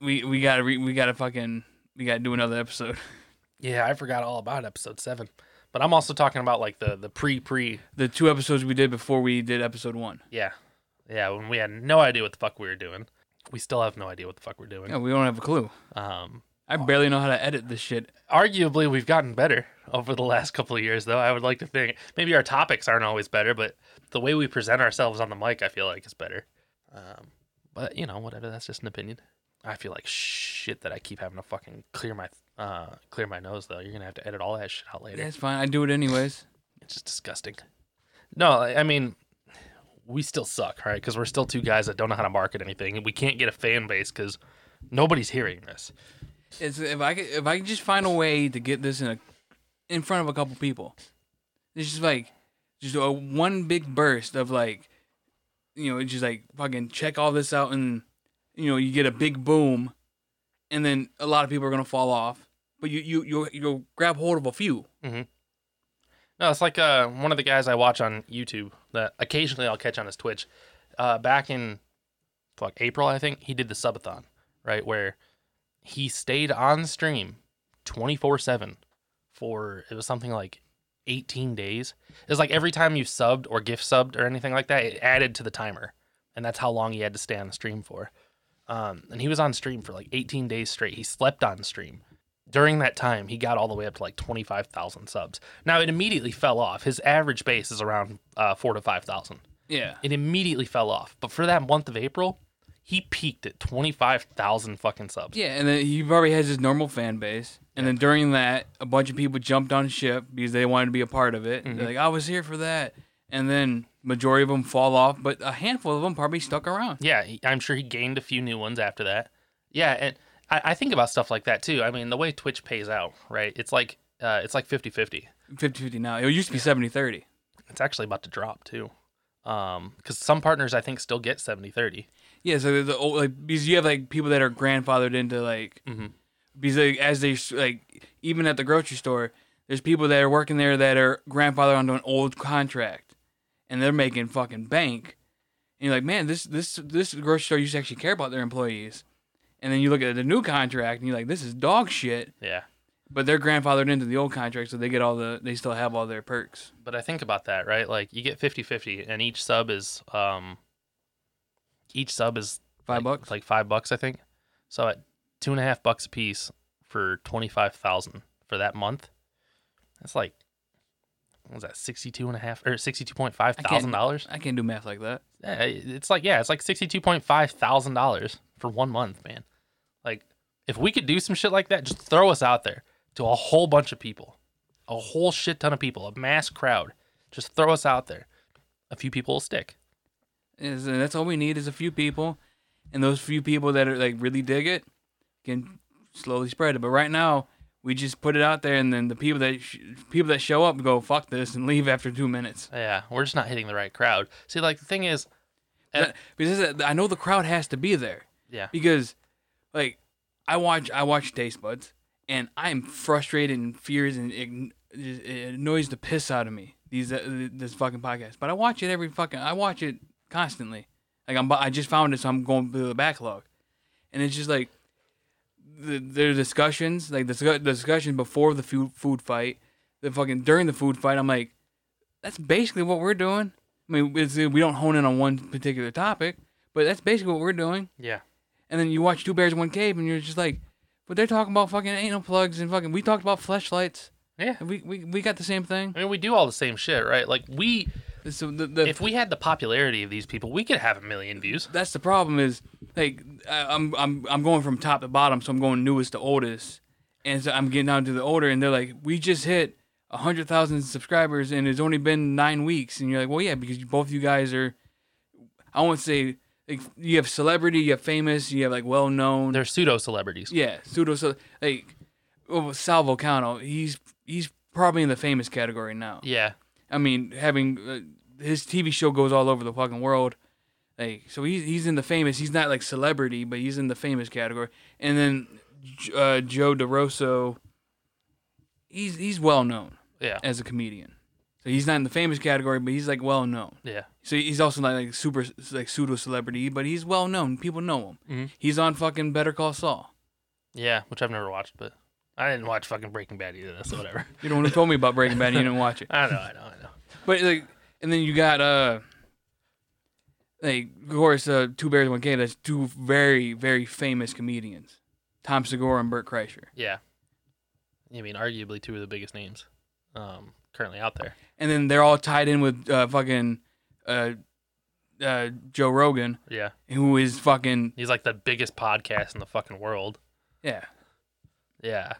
We we gotta re, we gotta fucking we gotta do another episode. *laughs* Yeah, I forgot all about episode seven. But I'm also talking about like the the pre pre. The two episodes we did before we did episode one. Yeah, yeah. When we had no idea what the fuck we were doing. We still have no idea what the fuck we're doing. Yeah, we don't have a clue. Um, I barely know how to edit this shit. arguably we've gotten better over the last couple of years though i would like to think maybe our topics aren't always better but the way we present ourselves on the mic i feel like is better um, but you know whatever that's just an opinion i feel like shit that i keep having to fucking clear my uh clear my nose though you're gonna have to edit all that shit out later That's fine. I do it anyways. it's just disgusting no i I mean we still suck right because we're still two guys that don't know how to market anything and we can't get a fan base because nobody's hearing this It's if I could, if I could just find a way to get this in a in front of a couple people. It's just like just a one big burst of like you know, it's just like fucking check all this out and you know, you get a big boom and then a lot of people are gonna fall off. But you you you you'll grab hold of a few. Mm-hmm. No, it's like uh, one of the guys I watch on YouTube that occasionally I'll catch on his Twitch. Uh, back in fuck April, I think he did the subathon, right where he stayed on stream twenty four seven for it was something like eighteen days. It was like every time you subbed or gift subbed or anything like that, it added to the timer, and that's how long he had to stay on the stream for. Um, and he was on stream for like eighteen days straight. He slept on stream, during that time, he got all the way up to like 25,000 subs. Now, it immediately fell off. His average base is around uh, 4 to 5,000. Yeah. It immediately fell off. But for that month of April, he peaked at 25,000 fucking subs. Yeah, and then he already has his normal fan base. And then during that, a bunch of people jumped on ship because they wanted to be a part of it. Mm-hmm. They're like, I was here for that. And then majority of them fall off, but a handful of them probably stuck around. Yeah, I'm sure he gained a few new ones after that. Yeah, and I, I think about stuff like that too. I mean, the way Twitch pays out, right? It's like uh, it's like 50-50. 50-50 now. It used to be 70-30. It's actually about to drop too. Um, because some partners I think still get 70-30. Yeah, so the old, like because you have like people that are grandfathered into like Mhm. because like, as they like even at the grocery store, there's people that are working there that are grandfathered onto an old contract, and they're making fucking bank. And you're like, man, this this this grocery store used to actually care about their employees, and then you look at the new contract and you're like, this is dog shit. Yeah. But they're grandfathered into the old contract, so they get all the they still have all their perks. But I think about that, right? Like you get 50-50 and each sub is um each sub is Five like, bucks. Like five bucks, I think. So at two and a half bucks a piece for twenty five thousand for that month, that's like what was that sixty two and a half or sixty two point five thousand dollars? I can't do math like that. Yeah, it's like yeah, it's like sixty two point five thousand dollars for one month, man. If we could do some shit like that, just throw us out there to a whole bunch of people, a whole shit ton of people, a mass crowd. Just throw us out there. A few people will stick. Is and that's all we need is a few people, and those few people that are like really dig it can slowly spread it. But right now, we just put it out there, and then the people that sh- people that show up go fuck this and *laughs* leave after two minutes. Yeah, we're just not hitting the right crowd. See, like the thing is, That- because is- I know the crowd has to be there yeah, because, like, I watch I watch Taste Buds, and I'm frustrated and fears and it, it annoys the piss out of me these uh, this fucking podcast. But I watch it every fucking I watch it constantly. Like I'm I just found it, so I'm going through the backlog, and it's just like the their discussions, like the, the discussion before the food food fight, the fucking during the food fight. I'm like, that's basically what we're doing. I mean, we don't hone in on one particular topic, but that's basically what we're doing. yeah, And then you watch Two Bears One Cave, and you're just like, but they're talking about fucking anal plugs and fucking. We talked about fleshlights. yeah. We we we got the same thing. I mean, we do all the same shit, right? Like we, So the, the if we had the popularity of these people, we could have a million views. that's the problem is like I- I'm I'm I'm going from top to bottom, so I'm going newest to oldest, and so I'm getting down to the older, and they're like, we just hit a hundred thousand subscribers, and it's only been nine weeks, and you're like, well, yeah, because both you guys are, I won't say like you have celebrity, you have famous, you have like well known, They're pseudo celebrities. yeah, pseudo so like, well, Sal Vulcano, he's he's probably in the famous category now. Yeah, I mean, having uh, his TV show goes all over the fucking world. Like, so he's he's in the famous. He's not like celebrity, but he's in the famous category. And then uh, Joe DeRosa, he's he's well known yeah, as a comedian. So he's not in the famous category, but he's like well known. yeah, So he's also not like super like pseudo celebrity, but he's well known. People know him. Mhm. He's on fucking Better Call Saul. yeah. Which I've never watched, but I didn't watch fucking Breaking Bad either. So whatever. You're the one who told me about Breaking Bad. and You didn't watch it. *laughs* I know, I know, I know. But like, and then you got uh, like of course, uh, Two Bears One Cave. That's two very very famous comedians, Tom Segura and Bert Kreischer. Yeah. I mean, arguably two of the biggest names um, currently out there. And then they're all tied in with uh, fucking uh, uh, Joe Rogan, Yeah. who is fucking He's like the biggest podcast in the fucking world. yeah. Yeah.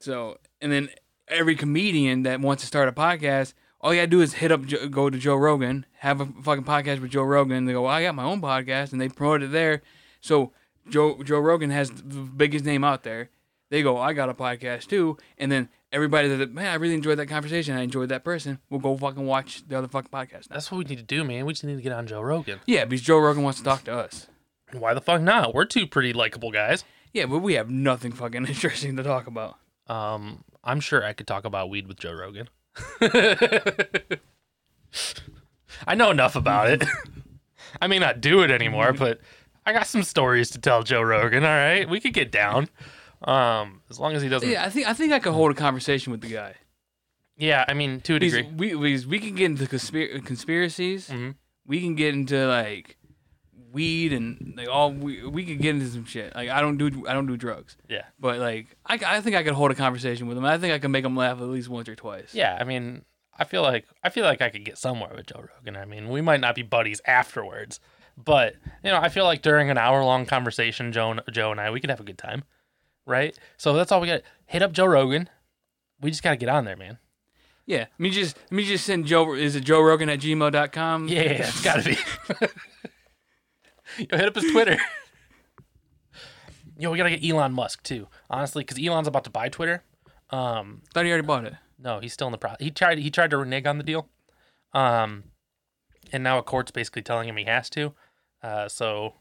So and then every comedian that wants to start a podcast. All you gotta do is hit up, go to Joe Rogan, have a fucking podcast with Joe Rogan. They go, well, I got my own podcast, and they promote it there. So Joe Joe Rogan has the biggest name out there. They go, I got a podcast too, and then everybody that man, I really enjoyed that conversation. I enjoyed that person. We'll go fucking watch the other fucking podcast. Now. That's what we need to do, man. We just need to get on Joe Rogan. Yeah, because Joe Rogan wants to talk to us. Why the fuck not? We're two pretty likable guys. Yeah, but we have nothing fucking *laughs* interesting to talk about. Um, I'm sure I could talk about weed with Joe Rogan. *laughs* I know enough about it. *laughs* I may not do it anymore, but I got some stories to tell Joe Rogan. All right, we could get down. Um, as long as he doesn't. Yeah, I think I think I could hold a conversation with the guy. Yeah, I mean, to a Because degree. we, we we can get into conspir- conspiracies. Mhm. We can get into like weed and like all we we could get into some shit. Like I don't do I don't do drugs, Yeah. but like I, I think I could hold a conversation with him. I think I can make him laugh at least once or twice. Yeah, I mean, I feel like I feel like I could get somewhere with Joe Rogan. I mean, we might not be buddies afterwards, but you know, I feel like during an hour long conversation, Joe and, Joe and I, we could have a good time, right? So that's all we got. Hit up Joe Rogan. We just gotta get on there, man. Yeah. Let me just let me just send Joe. Is it Joe Rogan at gmail.com? Yeah, it's gotta be. *laughs* Yo, hit up his Twitter. Yo, we gotta get Elon Musk too, honestly, because Elon's about to buy Twitter. Um, Thought he already bought it. No, he's still in the process. He tried. He tried to renege on the deal, um, and now a court's basically telling him he has to. Uh, so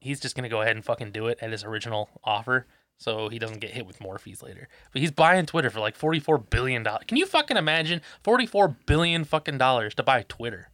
he's just gonna go ahead and fucking do it at his original offer, so he doesn't get hit with more fees later. But he's buying Twitter for like forty-four billion dollars. Can you fucking imagine forty-four billion fucking dollars to buy Twitter?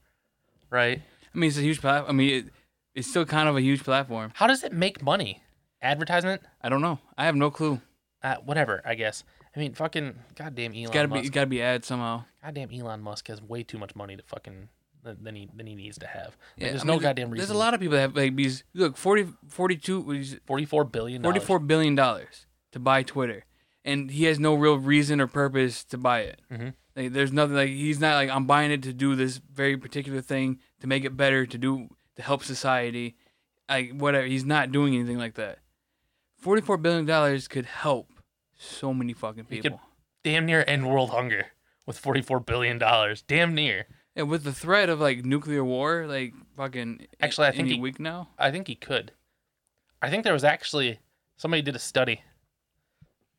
Right? I mean, it's a huge platform. I mean, it, it's still kind of a huge platform. How does it make money? Advertisement? I don't know. I have no clue. Uh, whatever. I guess. I mean, fucking goddamn Elon It's gotta be. Musk. It's gotta be ad somehow. goddamn Elon Musk has way too much money to fucking than he than he needs to have. Like, there's I no mean, goddamn reason. There's a lot of people that have like these. Look, 40, 42, what is it? Forty-four billion. dollars. 44 billion dollars to buy Twitter, and he has no real reason or purpose to buy it. Mhm. Like, there's nothing like he's not like I'm buying it to do this very particular thing to make it better to do to help society. Like whatever, he's not doing anything like that. 44 billion dollars could help so many fucking people. Damn near end world hunger with forty-four billion dollars. Damn near. And with the threat of like nuclear war, like fucking Actually, I think he- week now. I think he could. I think there was actually somebody did a study,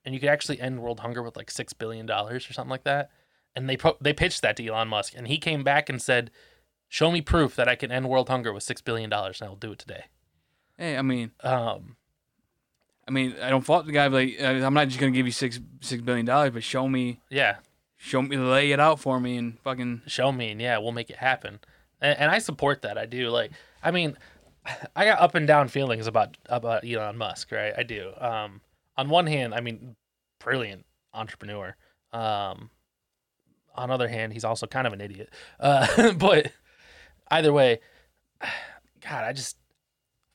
and you could actually end world hunger with like six billion dollars or something like that. And they pro- they pitched that to Elon Musk, and he came back and said, "Show me proof that I can end world hunger with six billion dollars, and I will do it today." Hey, I mean, Um, I mean, I don't fault the guy. But like, I'm not just gonna give you six six billion dollars, but show me, yeah, show me, lay it out for me, and fucking show me, and yeah, we'll make it happen. And, and I support that. I do. Like, I mean, *sighs* I got up and down feelings about about Elon Musk, right? I do. Um, on one hand, I mean, brilliant entrepreneur. Um, on other hand, he's also kind of an idiot. Uh, *laughs* but either way, *sighs* God, I just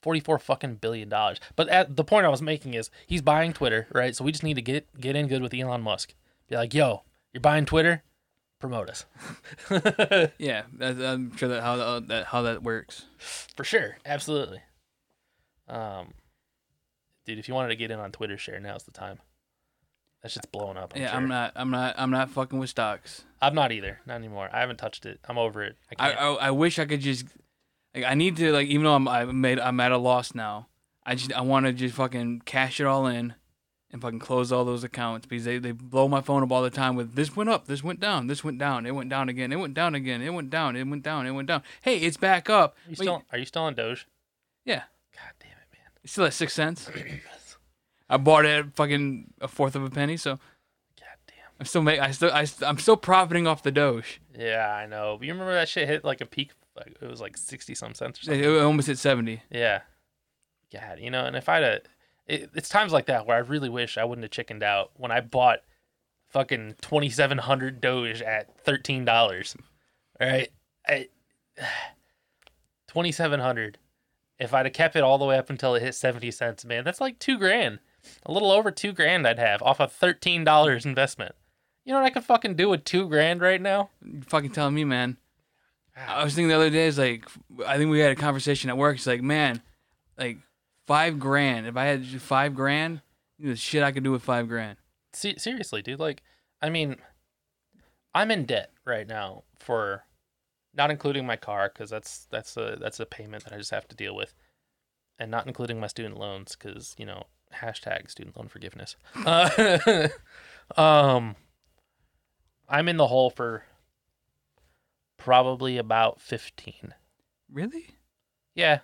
forty-four fucking billion dollars. But at, the point I was making is he's buying Twitter, right? So we just need to get get in good with Elon Musk. Be like, yo, you're buying Twitter, promote us. *laughs* yeah, that, I'm sure that how uh, that how that works. For sure, absolutely. Um, dude, if you wanted to get in on Twitter share, now's the time. That shit's blowing up. I'm yeah, sure. I'm not, I'm not, I'm not fucking with stocks. I'm not either. Not anymore. I haven't touched it. I'm over it. I I, can't. I, I wish I could just, like, I need to like, even though I'm, I made, I'm at a loss now. I just, I want to just fucking cash it all in, and fucking close all those accounts because they, they blow my phone up all the time with this went up, this went down, this went down, it went down again, it went down again, it went down, it went down, it went down. Hey, it's back up. are you still? Are you still on Doge? Yeah. God damn it, man. It's still at six cents. *clears throat* I bought it at fucking a fourth of a penny, so God damn. I'm still make, I still, I, I'm still profiting off the Doge. Yeah, I know. But you remember that shit hit like a peak? Like it was like sixty some cents or It, something. it almost hit seventy. Yeah. God, you know, and if I'd have, it, it's times like that where I really wish I wouldn't have chickened out when I bought fucking twenty seven hundred Doge at thirteen dollars. All right, I *sighs* twenty seven hundred. If I'd have kept it all the way up until it hit seventy cents, man, that's like two grand, a little over two grand I'd have off a thirteen dollars investment. You know what I could fucking do with two grand right now? You fucking telling me, man. Ah. I was thinking the other day, is like, I think we had a conversation at work. It's like, man, like five grand. If I had five grand, you know, the shit I could do with five grand. Se- seriously, dude. Like, I mean, I'm in debt right now for not including my car because that's that's a that's a payment that I just have to deal with, and not including my student loans because you know hashtag student loan forgiveness. *laughs* Uh, *laughs* um, I'm in the hole for probably about fifteen. Really? Yeah,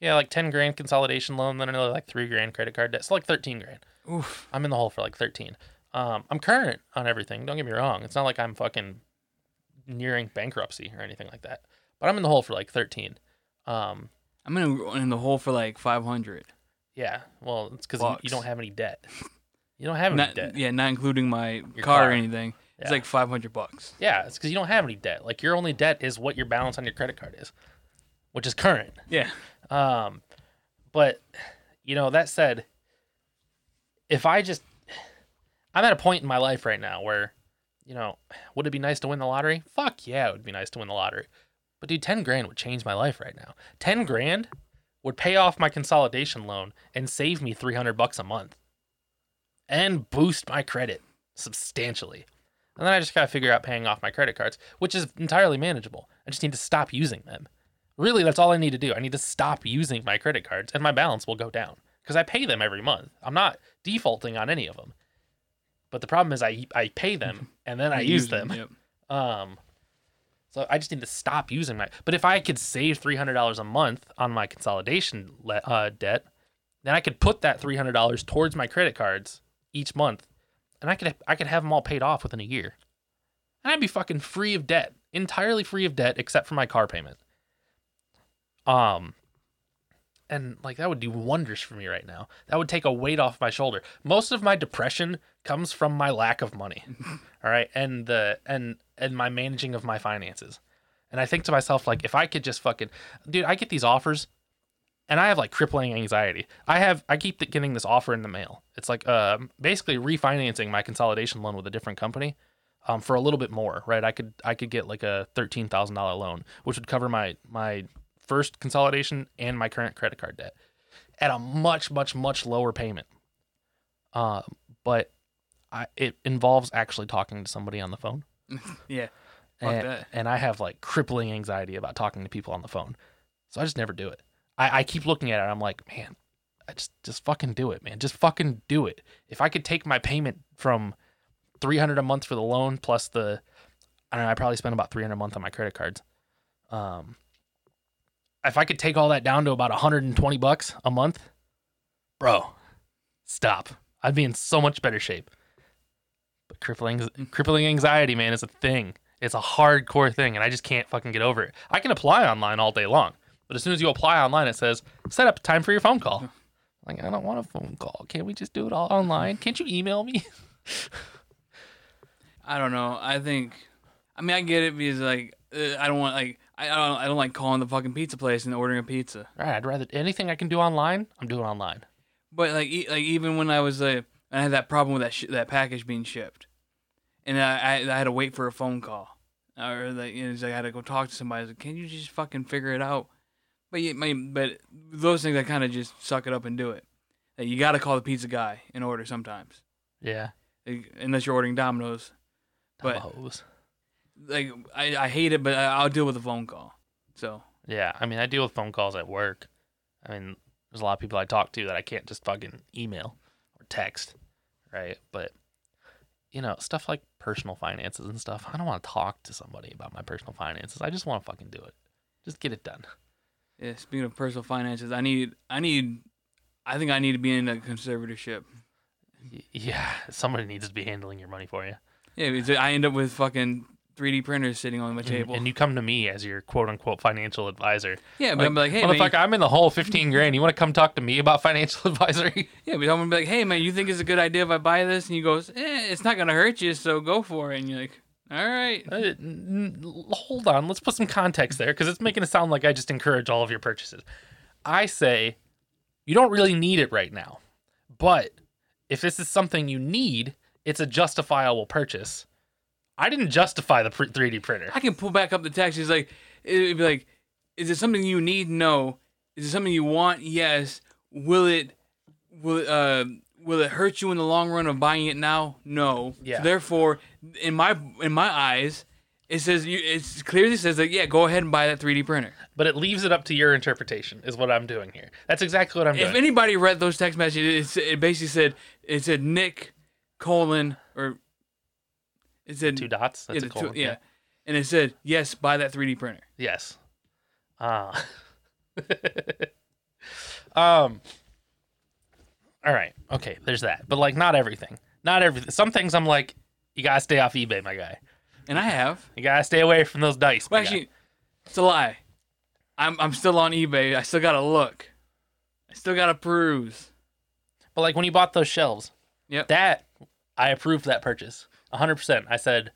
yeah, like ten grand consolidation loan, then another like three grand credit card debt. So like thirteen grand. Oof. I'm in the hole for like 13. Um, I'm current on everything. Don't get me wrong. It's not like I'm fucking nearing bankruptcy or anything like that. But I'm in the hole for like 13. Um, I'm in, in the hole for like five hundred. yeah. Well, it's because you, you don't have any debt. You don't have any Not debt. yeah, not including my car, car. or anything. It's like five hundred bucks. Yeah, it's because you don't have any debt. Like your only debt is what your balance on your credit card is. which is current. Yeah. Um, but you know that said, if I just, I'm at a point in my life right now where, you know, would it be nice to win the lottery? Fuck yeah, it would be nice to win the lottery. But dude, ten grand would change my life right now. Ten grand would pay off my consolidation loan and save me three hundred bucks a month, and boost my credit substantially. And then I just gotta figure out paying off my credit cards, which is entirely manageable. I just need to stop using them. Really, that's all I need to do. I need to stop using my credit cards, and my balance will go down because I pay them every month. I'm not defaulting on any of them. But the problem is, I I pay them *laughs* and then I use them. Yep. Um, so I just need to stop using my. But if I could save three hundred dollars a month on my consolidation le- uh, debt, then I could put that three hundred dollars towards my credit cards each month, and I could I could have them all paid off within a year, and I'd be fucking free of debt, entirely free of debt except for my car payment. Um, and like that would do wonders for me right now. That would take a weight off my shoulder. Most of my depression comes from my lack of money. *laughs* all right, and the and and my managing of my finances. And I think to myself like if I could just fucking dude, I get these offers and I have like crippling anxiety. I have I keep getting this offer in the mail. It's like uh basically refinancing my consolidation loan with a different company. Um, for a little bit more, right? I could I could get like a thirteen thousand dollar loan, which would cover my my first consolidation and my current credit card debt at a much much much lower payment. Uh, but I it involves actually talking to somebody on the phone. *laughs* Yeah. And, and I have like crippling anxiety about talking to people on the phone, so I just never do it. I, I keep looking at it. I'm like, man, I just just fucking do it, man. Just fucking do it. If I could take my payment from 300 a month for the loan plus the, I don't know, I probably spend about 300 a month on my credit cards. Um, if I could take all that down to about 120 bucks a month, bro, stop. I'd be in so much better shape. But crippling crippling anxiety, man, is a thing. It's a hardcore thing, and I just can't fucking get over it. I can apply online all day long, but as soon as you apply online, it says set up time for your phone call. *laughs* Like I don't want a phone call. Can't we just do it all online? Can't you email me? *laughs* I don't know. I think. I mean, I get it because like uh, I don't want like I I don't I don't like calling the fucking pizza place and ordering a pizza. right, I'd rather anything I can do online. I'm doing online. But like e- like even when I was uh, I had that problem with that sh- that package being shipped, and I, I I had to wait for a phone call, or like you know, like I had to go talk to somebody. I was like, can you just fucking figure it out? But yeah, my, but those things I kind of just suck it up and do it. Like, you got to call the pizza guy in order sometimes, Yeah. like, unless you're ordering Domino's. But Hose. Like I, I hate it, but I, I'll deal with a phone call. So Yeah, I mean, I deal with phone calls at work. I mean, there's a lot of people I talk to that I can't just fucking email or text, right? But you know, stuff like personal finances and stuff. I don't want to talk to somebody about my personal finances. I just want to fucking do it. Just get it done. yeah, speaking of personal finances, I need I need I think I need to be in a conservatorship. Yeah, somebody needs to be handling your money for you. Yeah, I end up with fucking 3D printers sitting on my table. And you come to me as your quote unquote financial advisor. yeah, but Like, I'm like, hey, man, I'm in the hole 15 grand. You want to come talk to me about financial *laughs* advisory? yeah, but I'm gonna be like, hey, man, you think it's a good idea if I buy this? And he goes, eh, it's not gonna hurt you, so go for it. And you're like, all right. Uh, hold on, let's put some context there because it's making it sound like I just encourage all of your purchases. I say you don't really need it right now, but if this is something you need, it's a justifiable purchase. I didn't justify the pr- 3D printer. I can pull back up the text. He's like, it'd be like, is it something you need? No. Is it something you want? Yes. Will it, will it, uh, will it hurt you in the long run of buying it now? No. Yeah. So therefore, in my in my eyes, it says you. It clearly says that yeah, go ahead and buy that 3D printer. But it leaves it up to your interpretation, is what I'm doing here. That's exactly what I'm doing. If anybody read those text messages, it, it basically said it said Nick colon or it said Two dots. That's yeah, a the two- colon. yeah. and it said yes, buy that 3D printer. Yes. Uh, *laughs* um. All right. Okay. There's that. But like, not everything. Not everything. Some things I'm like, you gotta stay off eBay, my guy. And I have. You gotta stay away from those dice. Well, guy. actually, it's a lie. I'm I'm still on eBay. I still gotta look. I still gotta peruse. But like when you bought those shelves, Yep. that I approved that purchase 100. percent I said,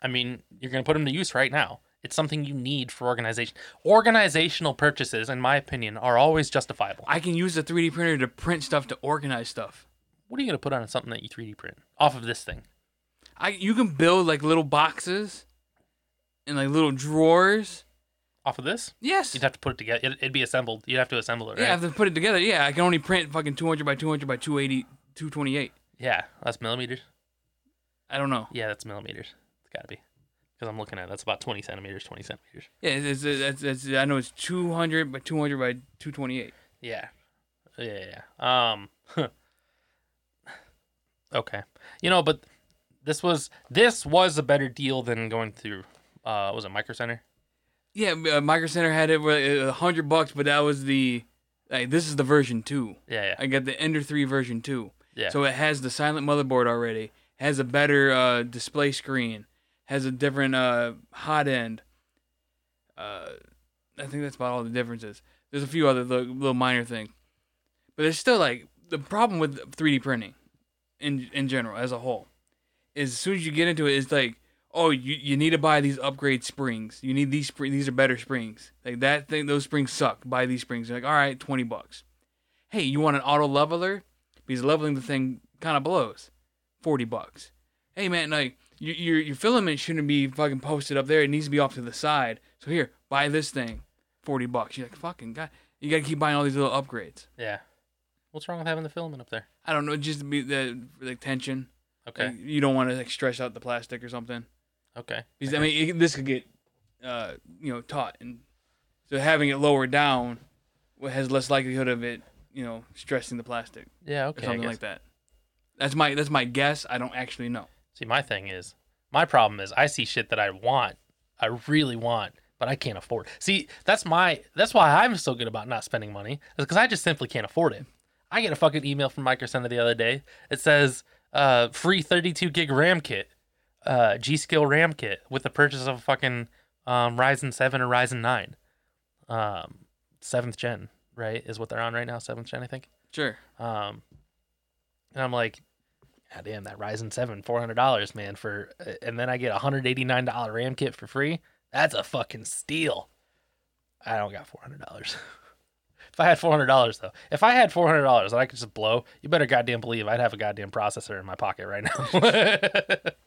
I mean, you're gonna put them to use right now. It's something you need for organization. Organizational purchases, in my opinion, are always justifiable. I can use the 3D printer to print stuff to organize stuff. What are you gonna put on something that you 3D print off of this thing? I you can build like little boxes and like little drawers. Off of this? Yes. You'd have to put it together. It'd, it'd be assembled. You'd have to assemble it, right? Yeah, I have to put it together. Yeah, I can only print fucking 200 by 200 by 280, 228. Yeah, that's millimeters. I don't know. Yeah, that's millimeters. It's gotta be. Because I'm looking at it, that's about 20 centimeters, 20 centimeters. Yeah, it's, it's, it's, it's, I know it's 200 by 200 by 228. Yeah. Yeah, yeah. Um *laughs* Okay. You know, but this was this was a better deal than going through uh was it Micro Center? Yeah, uh, Micro Center had it for a hundred bucks, but that was the like this is the version two. Yeah, yeah. I got the Ender three version two. Yeah. So it has the silent motherboard already. Has a better uh, display screen. Has a different uh, hot end. Uh, I think that's about all the differences. There's a few other little, little minor things, but there's still like the problem with 3D printing, in in general as a whole, is as soon as you get into it, it's like oh you, you need to buy these upgrade springs. You need these spring these are better springs. Like that thing those springs suck. Buy these springs. You're like all right, twenty bucks. Hey, you want an auto leveler? Because leveling the thing kind of blows. Forty bucks. Hey man, like your your your filament shouldn't be fucking posted up there. It needs to be off to the side. So here, buy this thing. Forty bucks. You're like fucking god. You gotta keep buying all these little upgrades. Yeah. What's wrong with having the filament up there? I don't know, just to be the like tension. Okay. Like, you don't want to like stress out the plastic or something. Okay. Because I mean, it, this could get, uh, you know, taut, and so having it lower down has less likelihood of it, you know, stressing the plastic Yeah, okay. I something like that. That's my that's my guess. I don't actually know. See, my thing is, my problem is I see shit that I want, I really want, but I can't afford. See, that's my that's why I'm so good about not spending money, is because I just simply can't afford it. I get a fucking email from Micro Center the other day. It says, uh, free 32 gig RAM kit, uh, G Skill RAM kit with the purchase of a fucking um, Ryzen 7 or Ryzen 9, um, seventh gen, right? Is what they're on right now, seventh gen, I think. Sure. Um, and I'm like, God damn, that Ryzen 7, $400, man, for, uh, and then I get a $189 RAM kit for free. That's a fucking steal. I don't got $400. *laughs* if I had $400, though, if I had $400 that I could just blow, you better goddamn believe I'd have a goddamn processor in my pocket right now. *laughs*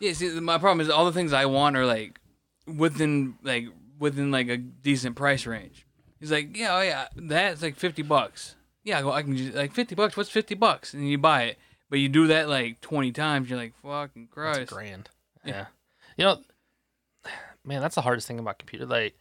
Yeah. See, my problem is all the things I want are like within like within like a decent price range. He's like, yeah, oh yeah, that's like fifty bucks. Yeah, I go, I can just like fifty bucks. What's fifty bucks? And you buy it, but you do that like twenty times. You're like, fucking That's Christ. grand. Yeah. You know, man, that's the hardest thing about computer. Like,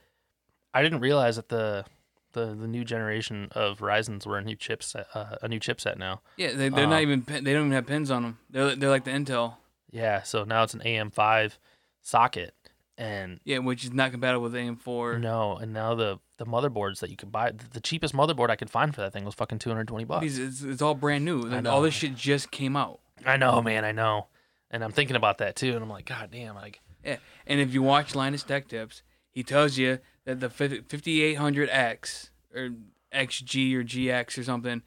I didn't realize that the the, the new generation of Ryzen's were a new chipset, uh, a new chipset now. Yeah, they, they're Um, not even. They don't even have pins on them. They're they're like the Intel. Yeah, so now it's an AM5 socket, and Yeah, which is not compatible with AM4. no, and now the the motherboards that you could buy, the cheapest motherboard I could find for that thing was fucking 220 bucks. Because it's, it's all brand new. Like, all this shit just came out. I know, man, I know, and I'm thinking about that too, and I'm like, God damn, like, Yeah, and if you watch Linus Tech Tips, he tells you that the 5800X or XG or GX or something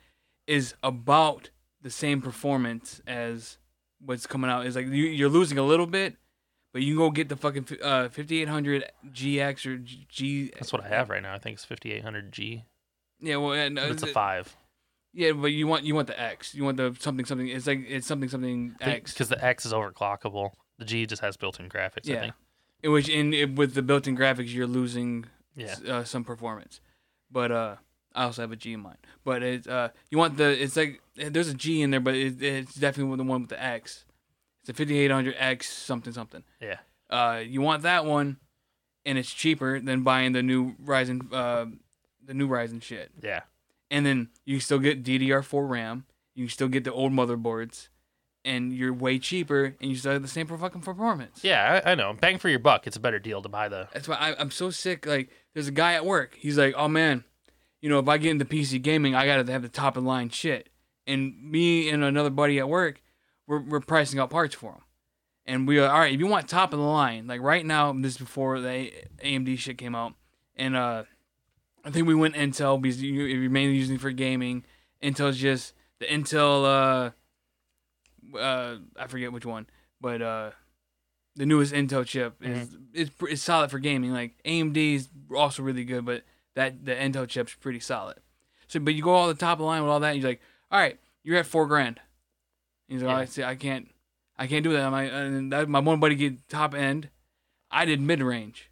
is about the same performance as what's coming out. Is like you, you're losing a little bit, but you can go get the fucking uh, 5800 GX or G. G that's what I have right now. I think it's 5800G. Yeah, well, and, uh, It's a five. yeah, but you want you want the X. You want the something something. It's like it's something something X. because the X is overclockable. The G just has built-in graphics. I Yeah. think. in which in it, with the built-in graphics you're losing Yeah. uh, some performance but uh i also have a g in mine but it's uh you want the it's like there's a g in there but it, it's definitely the one with the x it's a 5800x something something Yeah. uh you want that one and it's cheaper than buying the new ryzen uh the new ryzen shit Yeah. and then you still get ddr4 ram you still get the old motherboards and you're way cheaper and you still have the same fucking performance Yeah, I, I know. Bang for your buck. It's a better deal to buy the. That's why I, I'm so sick. Like, there's a guy at work. He's like, "Oh man, you know, if I get into PC gaming, I gotta have the top of line shit." And me and another buddy at work, we're we're pricing out parts for them. And we are all right. If you want top of the line, like right now, this is before the AMD shit came out, and uh, I think we went Intel because you, you're mainly using it for gaming. Intel's just the Intel. Uh, uh, I forget which one, but uh, the newest Intel chip is is pr- is solid for gaming. Like AMD is also really good, but that the Intel chip's pretty solid. So, but you go all the top of the line with all that, and you're like, all right, you're at four grand. He's like, Yeah. all right, see, I can't, I can't do that. And that, my one buddy get top end. I did mid range.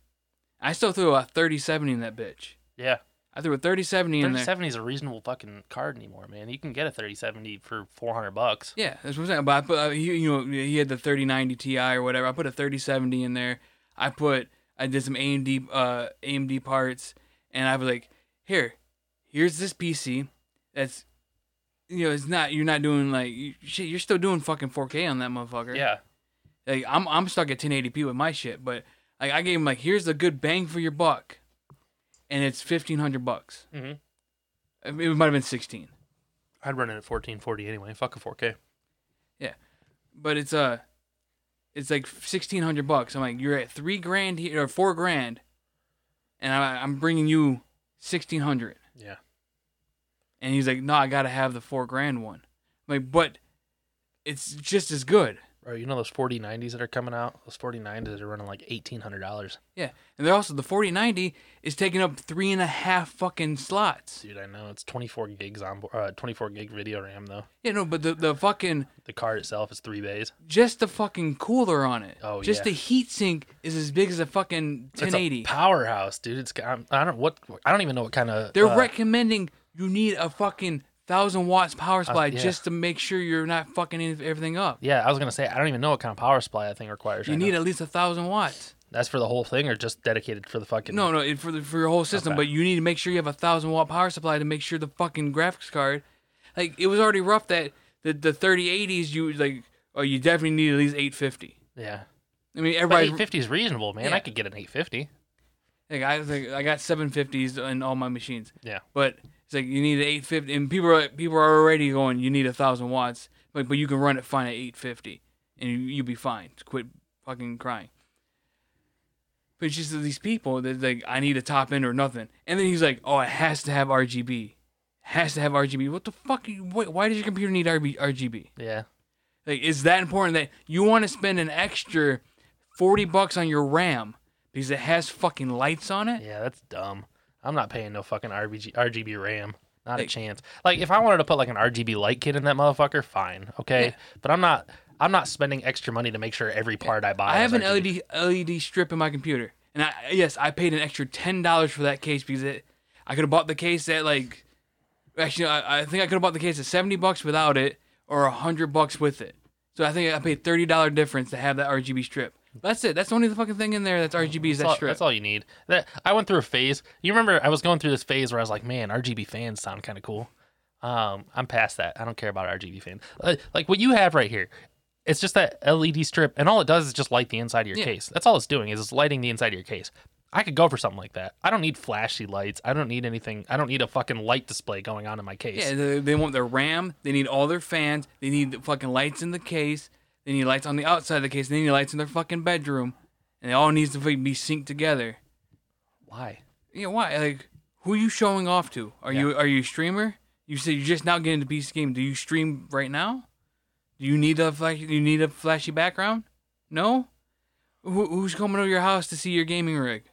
I still threw a 3070 in that bitch. Yeah. I threw a 3070 in there. 3070 is a reasonable fucking card anymore, man. You can get a 3070 for 400 bucks. Yeah, that's what I'm saying. But I put, uh, he, you know, he had the 3090 Ti or whatever. I put a 3070 in there. I put, I did some AMD, uh, AMD parts, and I was like, here, here's this PC. That's, you know, it's not. You're not doing like you, shit. You're still doing fucking 4K on that motherfucker. Yeah. Like I'm, I'm stuck at 1080p with my shit. But like I gave him like, here's a good bang for your buck, and it's 1500 bucks. Mm-hmm. It might have been 16. I'd run it at 1440 anyway. Fuck a 4K. Yeah, but it's uh it's like sixteen hundred bucks. I'm like, you're at three grand here or four grand, and I, I'm bringing you sixteen hundred. Yeah. And he's like, no, I gotta have the four grand one. I'm like, but it's just as good. Bro, you know those 4090s that are coming out? Those 4090s are running like $1,800. Yeah, and they're also the forty ninety is taking up three and a half fucking slots. Dude, I know. It's 24 gigs on board. Uh, 24 gig video RAM, though. Yeah, no, but the the fucking The card itself is three bays. just the fucking cooler on it. Oh, just yeah. the heat sink is as big as a fucking It's a 1080. powerhouse, dude. It's got, I don't what I don't even know what kind of They're uh, recommending you need a fucking thousand watts power uh, supply yeah. just to make sure you're not fucking everything up. Yeah, I was gonna say I don't even know what kind of power supply that thing requires. You right need now. at least a thousand watts. That's for the whole thing, or just dedicated for the fucking. No, no, for the, for your whole system, Okay. but you need to make sure you have a thousand watt power supply to make sure the fucking graphics card. Like it was already rough that the the 3080s you like. Oh, you definitely need at least 850. Yeah, I mean, everybody. 850 is reasonable, man. Yeah. I could get an 850. Like I like I got 750s in all my machines. Yeah. But it's like you need an 850, and people are people are already going. You need a thousand watts, but but you can run it fine at 850, and you you'll be fine. Quit fucking crying. But it's just these people that like I need a top end or nothing, and then he's like, oh, it has to have RGB, has to have RGB. What the fuck? you- Why, why does your computer need RB, RGB? Yeah, Like, is that important that you want to spend an extra 40 bucks on your RAM because it has fucking lights on it? yeah, that's dumb. I'm not paying no fucking RGB RGB RAM. Not a chance. Like if I wanted to put like an RGB light kit in that motherfucker, fine, okay. Yeah. But I'm not. I'm not spending extra money to make sure every part I buy. I have an RGB. LED LED strip in my computer, and I yes, I paid an extra ten dollars for that case because it. I could have bought the case at like, actually, I, I think I could have bought the case at seventy bucks without it, or a hundred bucks with it. So I think I paid thirty dollar difference to have that RGB strip. That's it. That's the only the fucking thing in there that's RGB That's that all, strip. that's all you need. That I went through a phase. You remember I was going through this phase where I was like, man, RGB fans sound kind of cool. Um, I'm past that. I don't care about RGB fans. Uh, like what you have right here. It's just that LED strip, and all it does is just light the inside of your Yeah. case. That's all it's doing is it's lighting the inside of your case. I could go for something like that. I don't need flashy lights. I don't need anything. I don't need a fucking light display going on in my case. Yeah, they, they want their RAM. They need all their fans. They need the fucking lights in the case. They need lights on the outside of the case. They need lights in their fucking bedroom, and it all needs to be synced together. Why? Yeah, why? Like, who are you showing off to? Are you are you a streamer? You said you're just now getting into PC game. Do you stream right now? Do you need a flash? Do you need a flashy background? No. Who, who's coming to your house to see your gaming rig?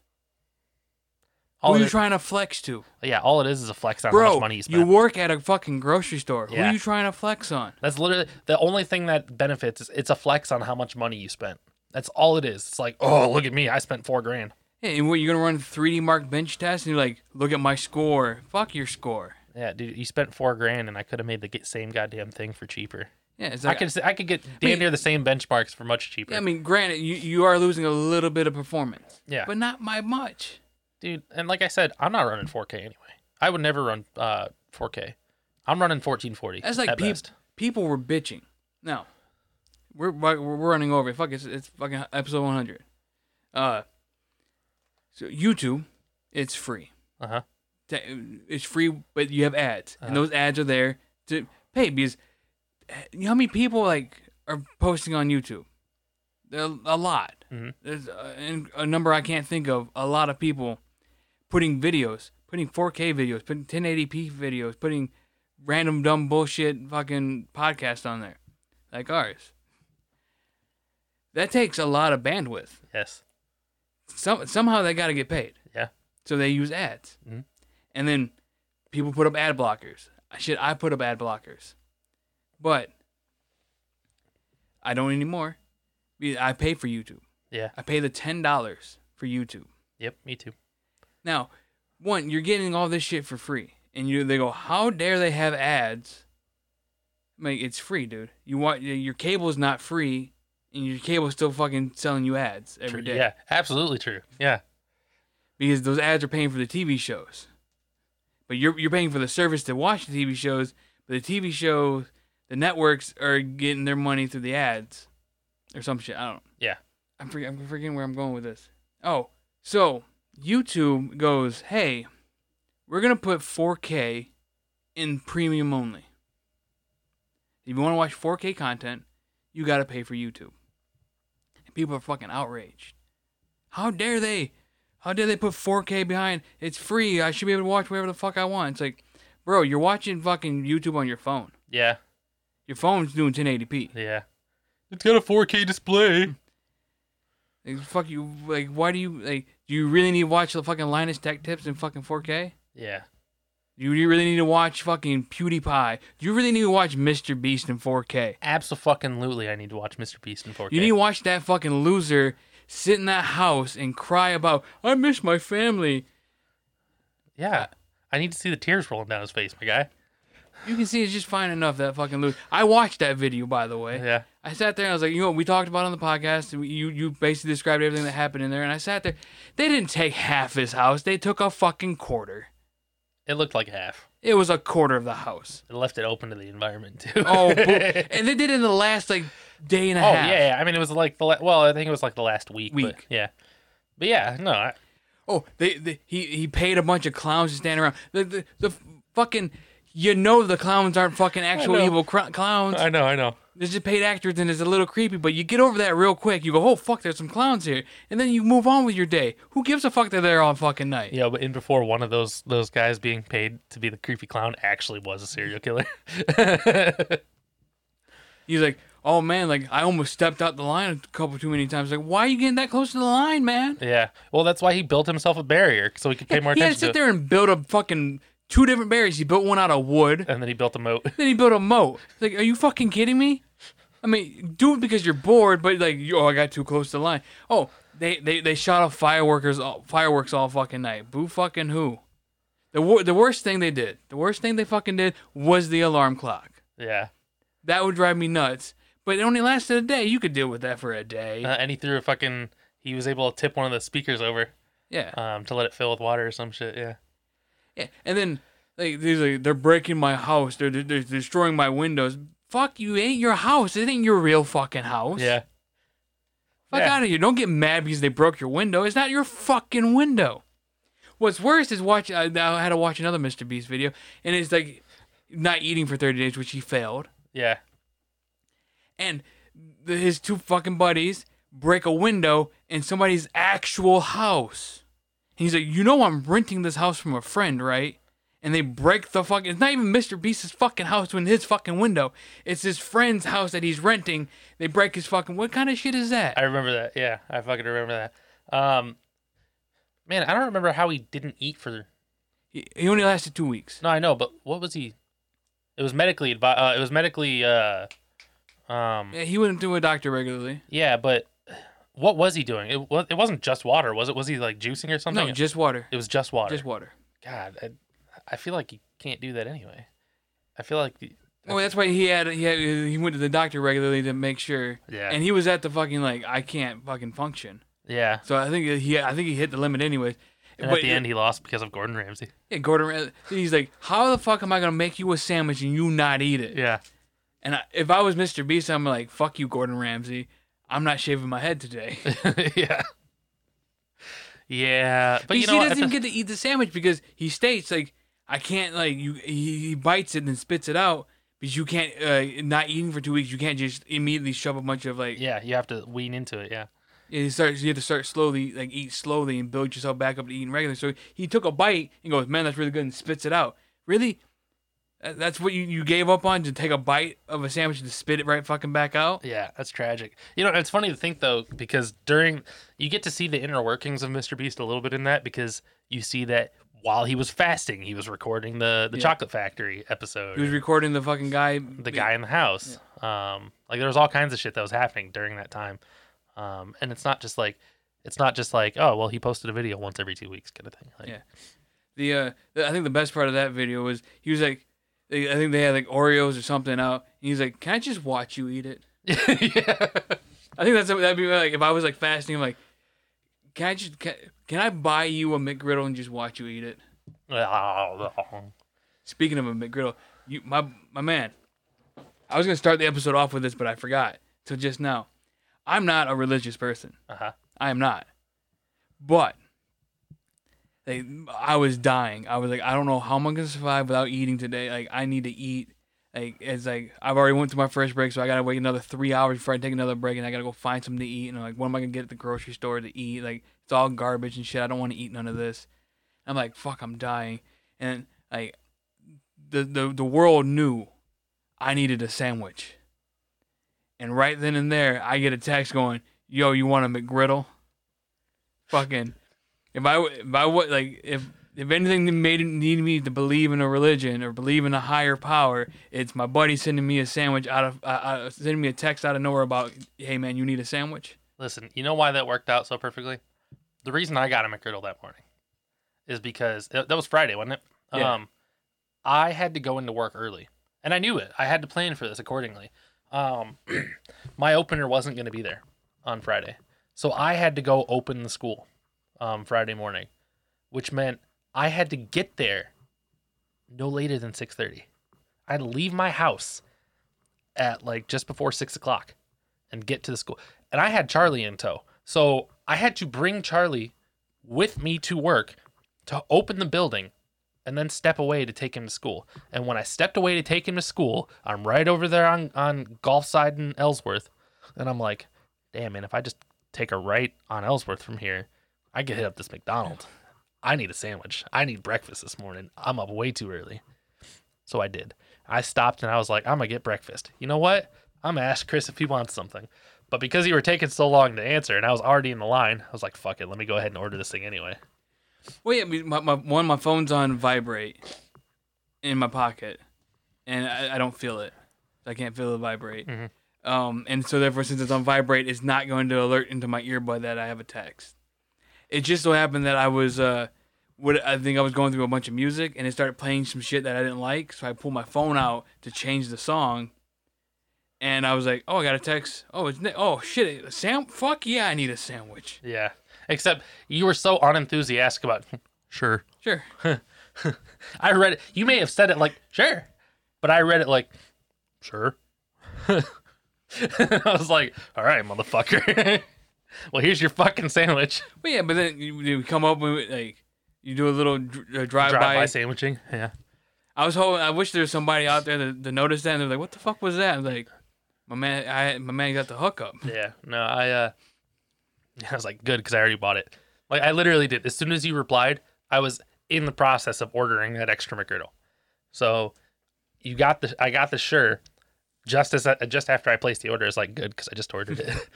All who are you it, trying to flex to, yeah, all it is is a flex on how bro? much money you spent. You, work at a fucking grocery store. Who Yeah. are you trying to flex on? That's literally the only thing that benefits is it's a flex on how much money you spent. That's all it is. It's like, oh, look at me, I spent four grand. Yeah, and what you're gonna run 3D Mark bench test and you're like, look at my score. Fuck your score. Yeah, dude, you spent four grand, and I could have made the same goddamn thing for cheaper. Yeah, it's I like, could s- I could get mean- damn near the same benchmarks for much cheaper. I mean, granted, you you are losing a little bit of performance. Yeah. but not by much. Dude, and like I said, I'm not running 4K anyway. I would never run uh 4K. I'm running 1440. That's like best. people were bitching. No, we're we're running over. Fuck, it's it's fucking episode 100. Uh, so YouTube, it's free. Uh huh. It's free, but you have ads, Uh-huh. and those ads are there to pay because you know how many people like are posting on YouTube? There are a lot. Mhm. There's a, a number I can't think of. A lot of people putting videos, putting 4K videos, putting 1080p videos, putting random dumb bullshit fucking podcasts on there, like ours. that takes a lot of bandwidth. Yes. Some somehow they got to get paid. Yeah. So they use ads, Mhm. and then people put up ad blockers. Shit, I put up ad blockers, but I don't anymore. I pay for YouTube. Yeah. I pay the ten dollars for YouTube. Yep. Me too. Now, one, you're getting all this shit for free, and you they go, how dare they have ads? I mean, it's free, dude. You want your cable is not free, and your cable's still fucking selling you ads every True. day Yeah. Absolutely true. Yeah. because those ads are paying for the TV shows. But you're you're paying for the service to watch the TV shows, but the TV shows, the networks are getting their money through the ads, or some shit. I don't. Yeah. I'm forgetting, I'm forgetting where I'm going with this. Oh, so YouTube goes, hey, we're gonna put 4K in premium only. If you want to watch 4K content, you gotta pay for YouTube. And people are fucking outraged. How dare they? How dare they put 4K behind? It's free. I should be able to watch whatever the fuck I want. It's like, bro, you're watching fucking YouTube on your phone. Yeah. Your phone's doing 1080p. Yeah. It's got a 4K display. *laughs* Like, fuck you. Like, why do you like? Do you really need to watch the fucking Linus Tech Tips in fucking 4K? Yeah. Do you really need to watch fucking PewDiePie? Do you really need to watch Mr. Beast in 4K? Absolutely. I need to watch Mr. Beast in 4K. You need to watch that fucking loser sit in that house and cry about, I miss my family. yeah. I need to see the tears rolling down his face, my guy. You can see it's just fine enough that fucking loser. I watched that video, by the way. Yeah. I sat there and I was like, you know, what we talked about on the podcast. You you basically described everything that happened in there, and I sat there. They didn't take half his house. They took a fucking quarter. It looked like half. It was a quarter of the house. It left it open to the environment too. Oh, *laughs* and they did it in the last like day and a Oh half. yeah, yeah. I mean, it was like the la- well, I think it was like the last week. But, Week. yeah. But yeah, no. I, Oh, they, they he he paid a bunch of clowns to stand around. The the, the fucking you know the clowns aren't fucking actual evil cr- clowns. I know, I know. They're just paid actors and it's a little creepy. But you get over that real quick. You go, oh fuck, there's some clowns here, and then you move on with your day. Who gives a fuck that they're there all fucking night? Yeah, but in before one of those those guys being paid to be the creepy clown actually was a serial killer. *laughs* He's like, oh man, like I almost stepped out the line a couple too many times. Like, why are you getting that close to the line, man? yeah. Well, that's why he built himself a barrier so he could pay *laughs* more he had to sit to it. there and build a fucking two different barriers. He built one out of wood. And then he built a moat. *laughs* Then he built a moat. Like, are you fucking kidding me? I mean, do it because you're bored, but like, oh, I got too close to the line. Oh, they they, they shot off fireworkers, all, fireworks all fucking night. Boo fucking who? The wor- the worst thing they did, the worst thing they fucking did was the alarm clock. Yeah. That would drive me nuts. But it only lasted a day. You could deal with that for a day. Uh, and he threw a fucking. He was able to tip one of the speakers over yeah. um, to let it fill with water or some shit. Yeah. Yeah. And then like these like they're breaking my house. They're, they're they're destroying my windows. Fuck you! It ain't your house. It ain't your real fucking house. Yeah. Fuck Yeah. out of here. Don't get mad because they broke your window. It's not your fucking window. What's worse is watch. I, I had to watch another Mr. Beast video, and it's like not eating for 30 days, which he failed. Yeah. And the, his two fucking buddies break a window in somebody's actual house. He's like, You know, I'm renting this house from a friend, right? And they break the fucking. It's not even Mr. Beast's fucking house in his fucking window. It's his friend's house that he's renting. They break his fucking. What kind of shit is that? I remember that. Yeah. I fucking remember that. Um, man, I don't remember how he didn't eat for. He, he only lasted two weeks. No, I know, but what was he? It was medically. Uh, it was medically. Uh, um. Yeah, he wouldn't do a doctor regularly. Yeah, but what was he doing? It was. It wasn't just water, was it? Was he like juicing or something? No, just water. it was just water. Just water. God, I, I feel like you can't do that anyway. I feel like. Well, oh, that's why he had he had he went to the doctor regularly to make sure. Yeah. And he was at the fucking like I can't fucking function. Yeah. So I think he I think he hit the limit anyways. And at the end, he lost because of Gordon Ramsay. yeah, Gordon. He's like, how the fuck am I gonna make you a sandwich and you not eat it? Yeah. And I, if I was Mr. Beast, I'm like, fuck you, Gordon Ramsay. I'm not shaving my head today. *laughs* yeah. Yeah, but But you you know he doesn't even the- get to eat the sandwich because he states like, I can't like you. He, he bites it and then spits it out because you can't uh, not eating for two weeks. You can't just immediately shove a bunch of like. yeah, you have to wean into it. Yeah. You start. You have to start slowly, like eat slowly and build yourself back up to eating regular. So he took a bite and goes, "Man, that's really good," and spits it out. Really, That's what you, you gave up on to take a bite of a sandwich and spit it right fucking back out. Yeah, that's tragic. You know, it's funny to think though because during you get to see the inner workings of Mr. Beast a little bit in that because you see that while he was fasting, he was recording the the Yeah. Chocolate Factory episode. He was recording the fucking guy. the guy in the house. Um, like there was all kinds of shit that was happening during that time. Um, and it's not just like it's not just like oh well he posted a video once every two weeks kind of thing. Like, Yeah. The uh, the- I think the best part of that video was he was like, they, I think they had like Oreos or something out. And he's like, "Can I just watch you eat it?" *laughs* yeah. I think that's that'd be like if I was like fasting, I'm like, "Can I just can, can I buy you a McGriddle and just watch you eat it?" *laughs* Speaking of a McGriddle, you my my man, I was gonna start the episode off with this, but I forgot till just now. I'm not a religious person. Uh-huh. I am not. But like I was dying. I was like, I don't know how I'm gonna survive without eating today. Like I need to eat. Like it's like I've already went to my first break, so I gotta wait another three hours before I take another break, and I gotta go find something to eat. And I'm like, what am I gonna get at the grocery store to eat? Like it's all garbage and shit. I don't want to eat none of this. I'm like, fuck, I'm dying. And like the the the world knew I needed a sandwich. And right then and there, I get a text going, "Yo, you want a McGriddle?" Fucking, if I if I would like if if anything made need me to believe in a religion or believe in a higher power, it's my buddy sending me a sandwich out of uh, uh, sending me a text out of nowhere about, "Hey man, you need a sandwich." Listen, you know why that worked out so perfectly? The reason I got a McGriddle that morning is because that that was Friday, wasn't it? Yeah. Um, I had to go into work early, and I knew it. I had to plan for this accordingly. Um, *clears throat* my opener wasn't going to be there on Friday, so I had to go open the school um, Friday morning, which meant I had to get there no later than six thirty. I had to leave my house at like just before six o'clock and get to the school. And I had Charlie in tow. So I had to bring Charlie with me to work to open the building and then step away to take him to school. And when I stepped away to take him to school, I'm right over there on, on Golf Side in Ellsworth. And I'm like, damn, man, if I just take a right on Ellsworth from here, I could hit up this McDonald's. I need a sandwich. I need breakfast this morning. I'm up way too early. So I did. I stopped and I was like, I'm going to get breakfast. You know what? I'm going to ask Chris if he wants something. But because you were taking so long to answer and I was already in the line, I was like, fuck it. Let me go ahead and order this thing anyway. Well, yeah, I mean, my, my one, my phone's on vibrate in my pocket, and I, I don't feel it. I can't feel it vibrate. Mhm. Um, and so therefore, since it's on vibrate, it's not going to alert into my earbud that I have a text. It just so happened that I was, uh, what I think I was going through a bunch of music, and it started playing some shit that I didn't like. So I pulled my phone out to change the song, and I was like, "Oh, I got a text. Oh, it's Nick. oh shit, a sam. Fuck yeah, I need a sandwich. Yeah. Except you were so unenthusiastic about, *laughs* sure. Sure. *laughs* I read it. You may have said it like, sure. But I read it like, sure. *laughs* I was like, all right, motherfucker. Well, here's your fucking sandwich. *laughs* But yeah, but then you, you come up with like you do a little dr- uh, drive, by. sandwiching. Yeah. I was hoping. I wish there was somebody out there that, that noticed that and they're like, "What the fuck was that?" I'm like, "My man, I my man got the hookup." *laughs* Yeah. No, I, uh, *laughs* I was like, good, because I already bought it. Like, I literally did. As soon as you replied, I was in the process of ordering that extra McGriddle. So you got the, I got the sure just as, I, just after I placed the order. It's like, good, because I just ordered it.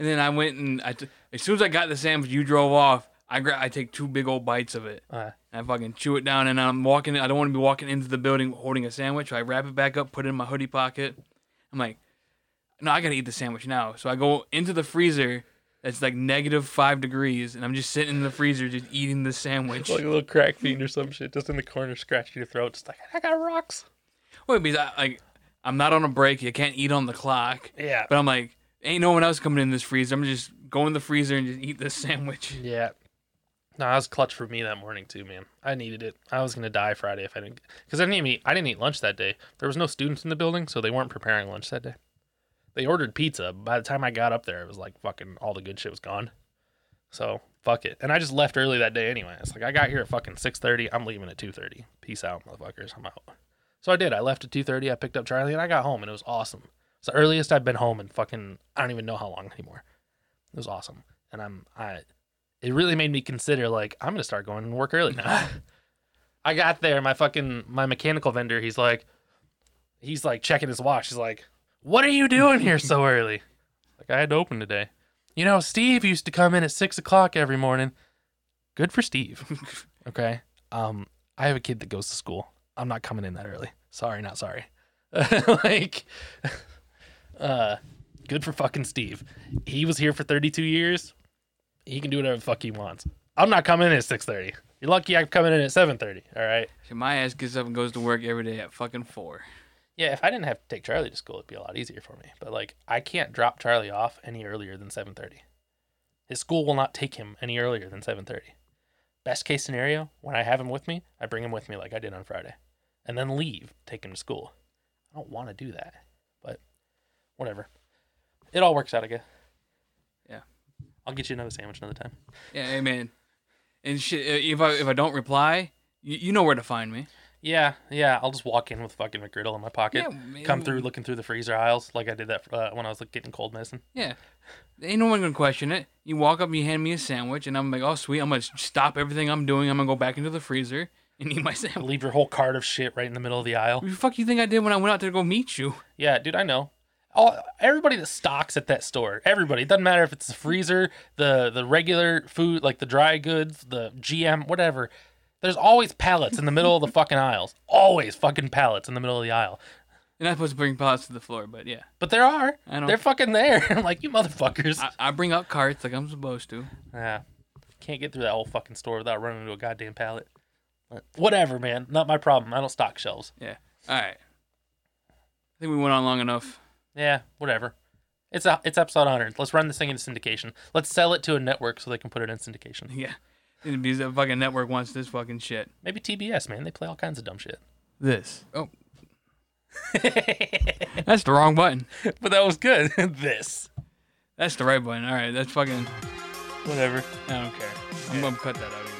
And then I went and I t- as soon as I got the sandwich, you drove off. I gra- I take two big old bites of it. Uh, I fucking chew it down, and I'm walking. I don't want to be walking into the building holding a sandwich. So I wrap it back up, put it in my hoodie pocket. I'm like, no, I gotta eat the sandwich now. So I go into the freezer. It's like negative five degrees, and I'm just sitting in the freezer, just eating the sandwich. like a little crack fiend or some shit, just in the corner, scratching your throat, just like I got rocks. Wait, because I, like I'm not on a break. You can't eat on the clock. Yeah, But I'm like, ain't no one else coming in this freezer. I'm just go in the freezer and just eat this *laughs* sandwich. yeah. No, that was clutch for me that morning too, man. I needed it. I was gonna die Friday if I didn't, because I didn't eat. I didn't eat lunch that day. There was no students in the building, so they weren't preparing lunch that day. They ordered pizza. By the time I got up there, it was like fucking all the good shit was gone. So fuck it. And I just left early that day anyway. It's like I got here at fucking six thirty. I'm leaving at two thirty. Peace out, motherfuckers. I'm out. So I did. I left at two thirty. I picked up Charlie and I got home and it was awesome. It's the earliest I've been home in fucking I don't even know how long anymore. It was awesome. And I'm I it really made me consider like I'm gonna start going to work early now. *laughs* I got there, my fucking my mechanical vendor, he's like, he's like checking his watch. He's like, "What are you doing here so early?" Like I had to open today. You know, Steve used to come in at six o'clock every morning. Good for Steve. *laughs* okay. Um, I have a kid that goes to school. I'm not coming in that early. Sorry, not sorry. *laughs* like, uh, good for fucking Steve. He was here for 32 years. He can do whatever the fuck he wants. I'm not coming in at 6:30. You're lucky I'm coming in at 7:30. All right. So my ass gets up and goes to work every day at fucking four. Yeah, if I didn't have to take Charlie to school, it'd be a lot easier for me. But like, I can't drop Charlie off any earlier than 7:30. His school will not take him any earlier than 7:30. Best case scenario, when I have him with me, I bring him with me like I did on Friday, and then leave, take him to school. I don't want to do that, whatever. It all works out, I guess. Yeah. I'll get you another sandwich another time. Yeah, hey man. And shit, uh, if I if I don't reply, you, you know where to find me. Yeah, yeah. I'll just walk in with fucking McGriddle in my pocket. Yeah, man. Come through looking through the freezer aisles like I did that uh, when I was like, getting cold medicine. Yeah. Ain't no one gonna question it. You walk up, and you hand me a sandwich, and I'm like, oh sweet, I'm gonna stop everything I'm doing. I'm gonna go back into the freezer and eat my *laughs* sandwich. Leave your whole cart of shit right in the middle of the aisle. What the fuck you think I did when I went out there to go meet you? Yeah, dude, I know. All everybody that stocks at that store, everybody. It doesn't matter if it's the freezer, the the regular food, like the dry goods, the GM, whatever. There's always pallets in the middle of the fucking aisles. Always fucking pallets in the middle of the aisle. You're not supposed to bring pallets to the floor, but yeah. But there are. I know. They're fucking there. *laughs* I'm like, you motherfuckers. I, I bring up carts like I'm supposed to. Yeah. Can't get through that whole fucking store without running into a goddamn pallet. But whatever, man. Not my problem. I don't stock shelves. Yeah. All right. I think we went on long enough. Yeah, whatever. It's a, it's episode 100. Let's run this thing into syndication. Let's sell it to a network so they can put it in syndication. *laughs* Yeah. Because the fucking network wants this fucking shit. Maybe TBS, man. They play all kinds of dumb shit. This. Oh. *laughs* That's the wrong button. but that was good. *laughs* this. That's the right button. All right. That's fucking. Whatever. I don't care. I'm gonna cut that out. Anyway.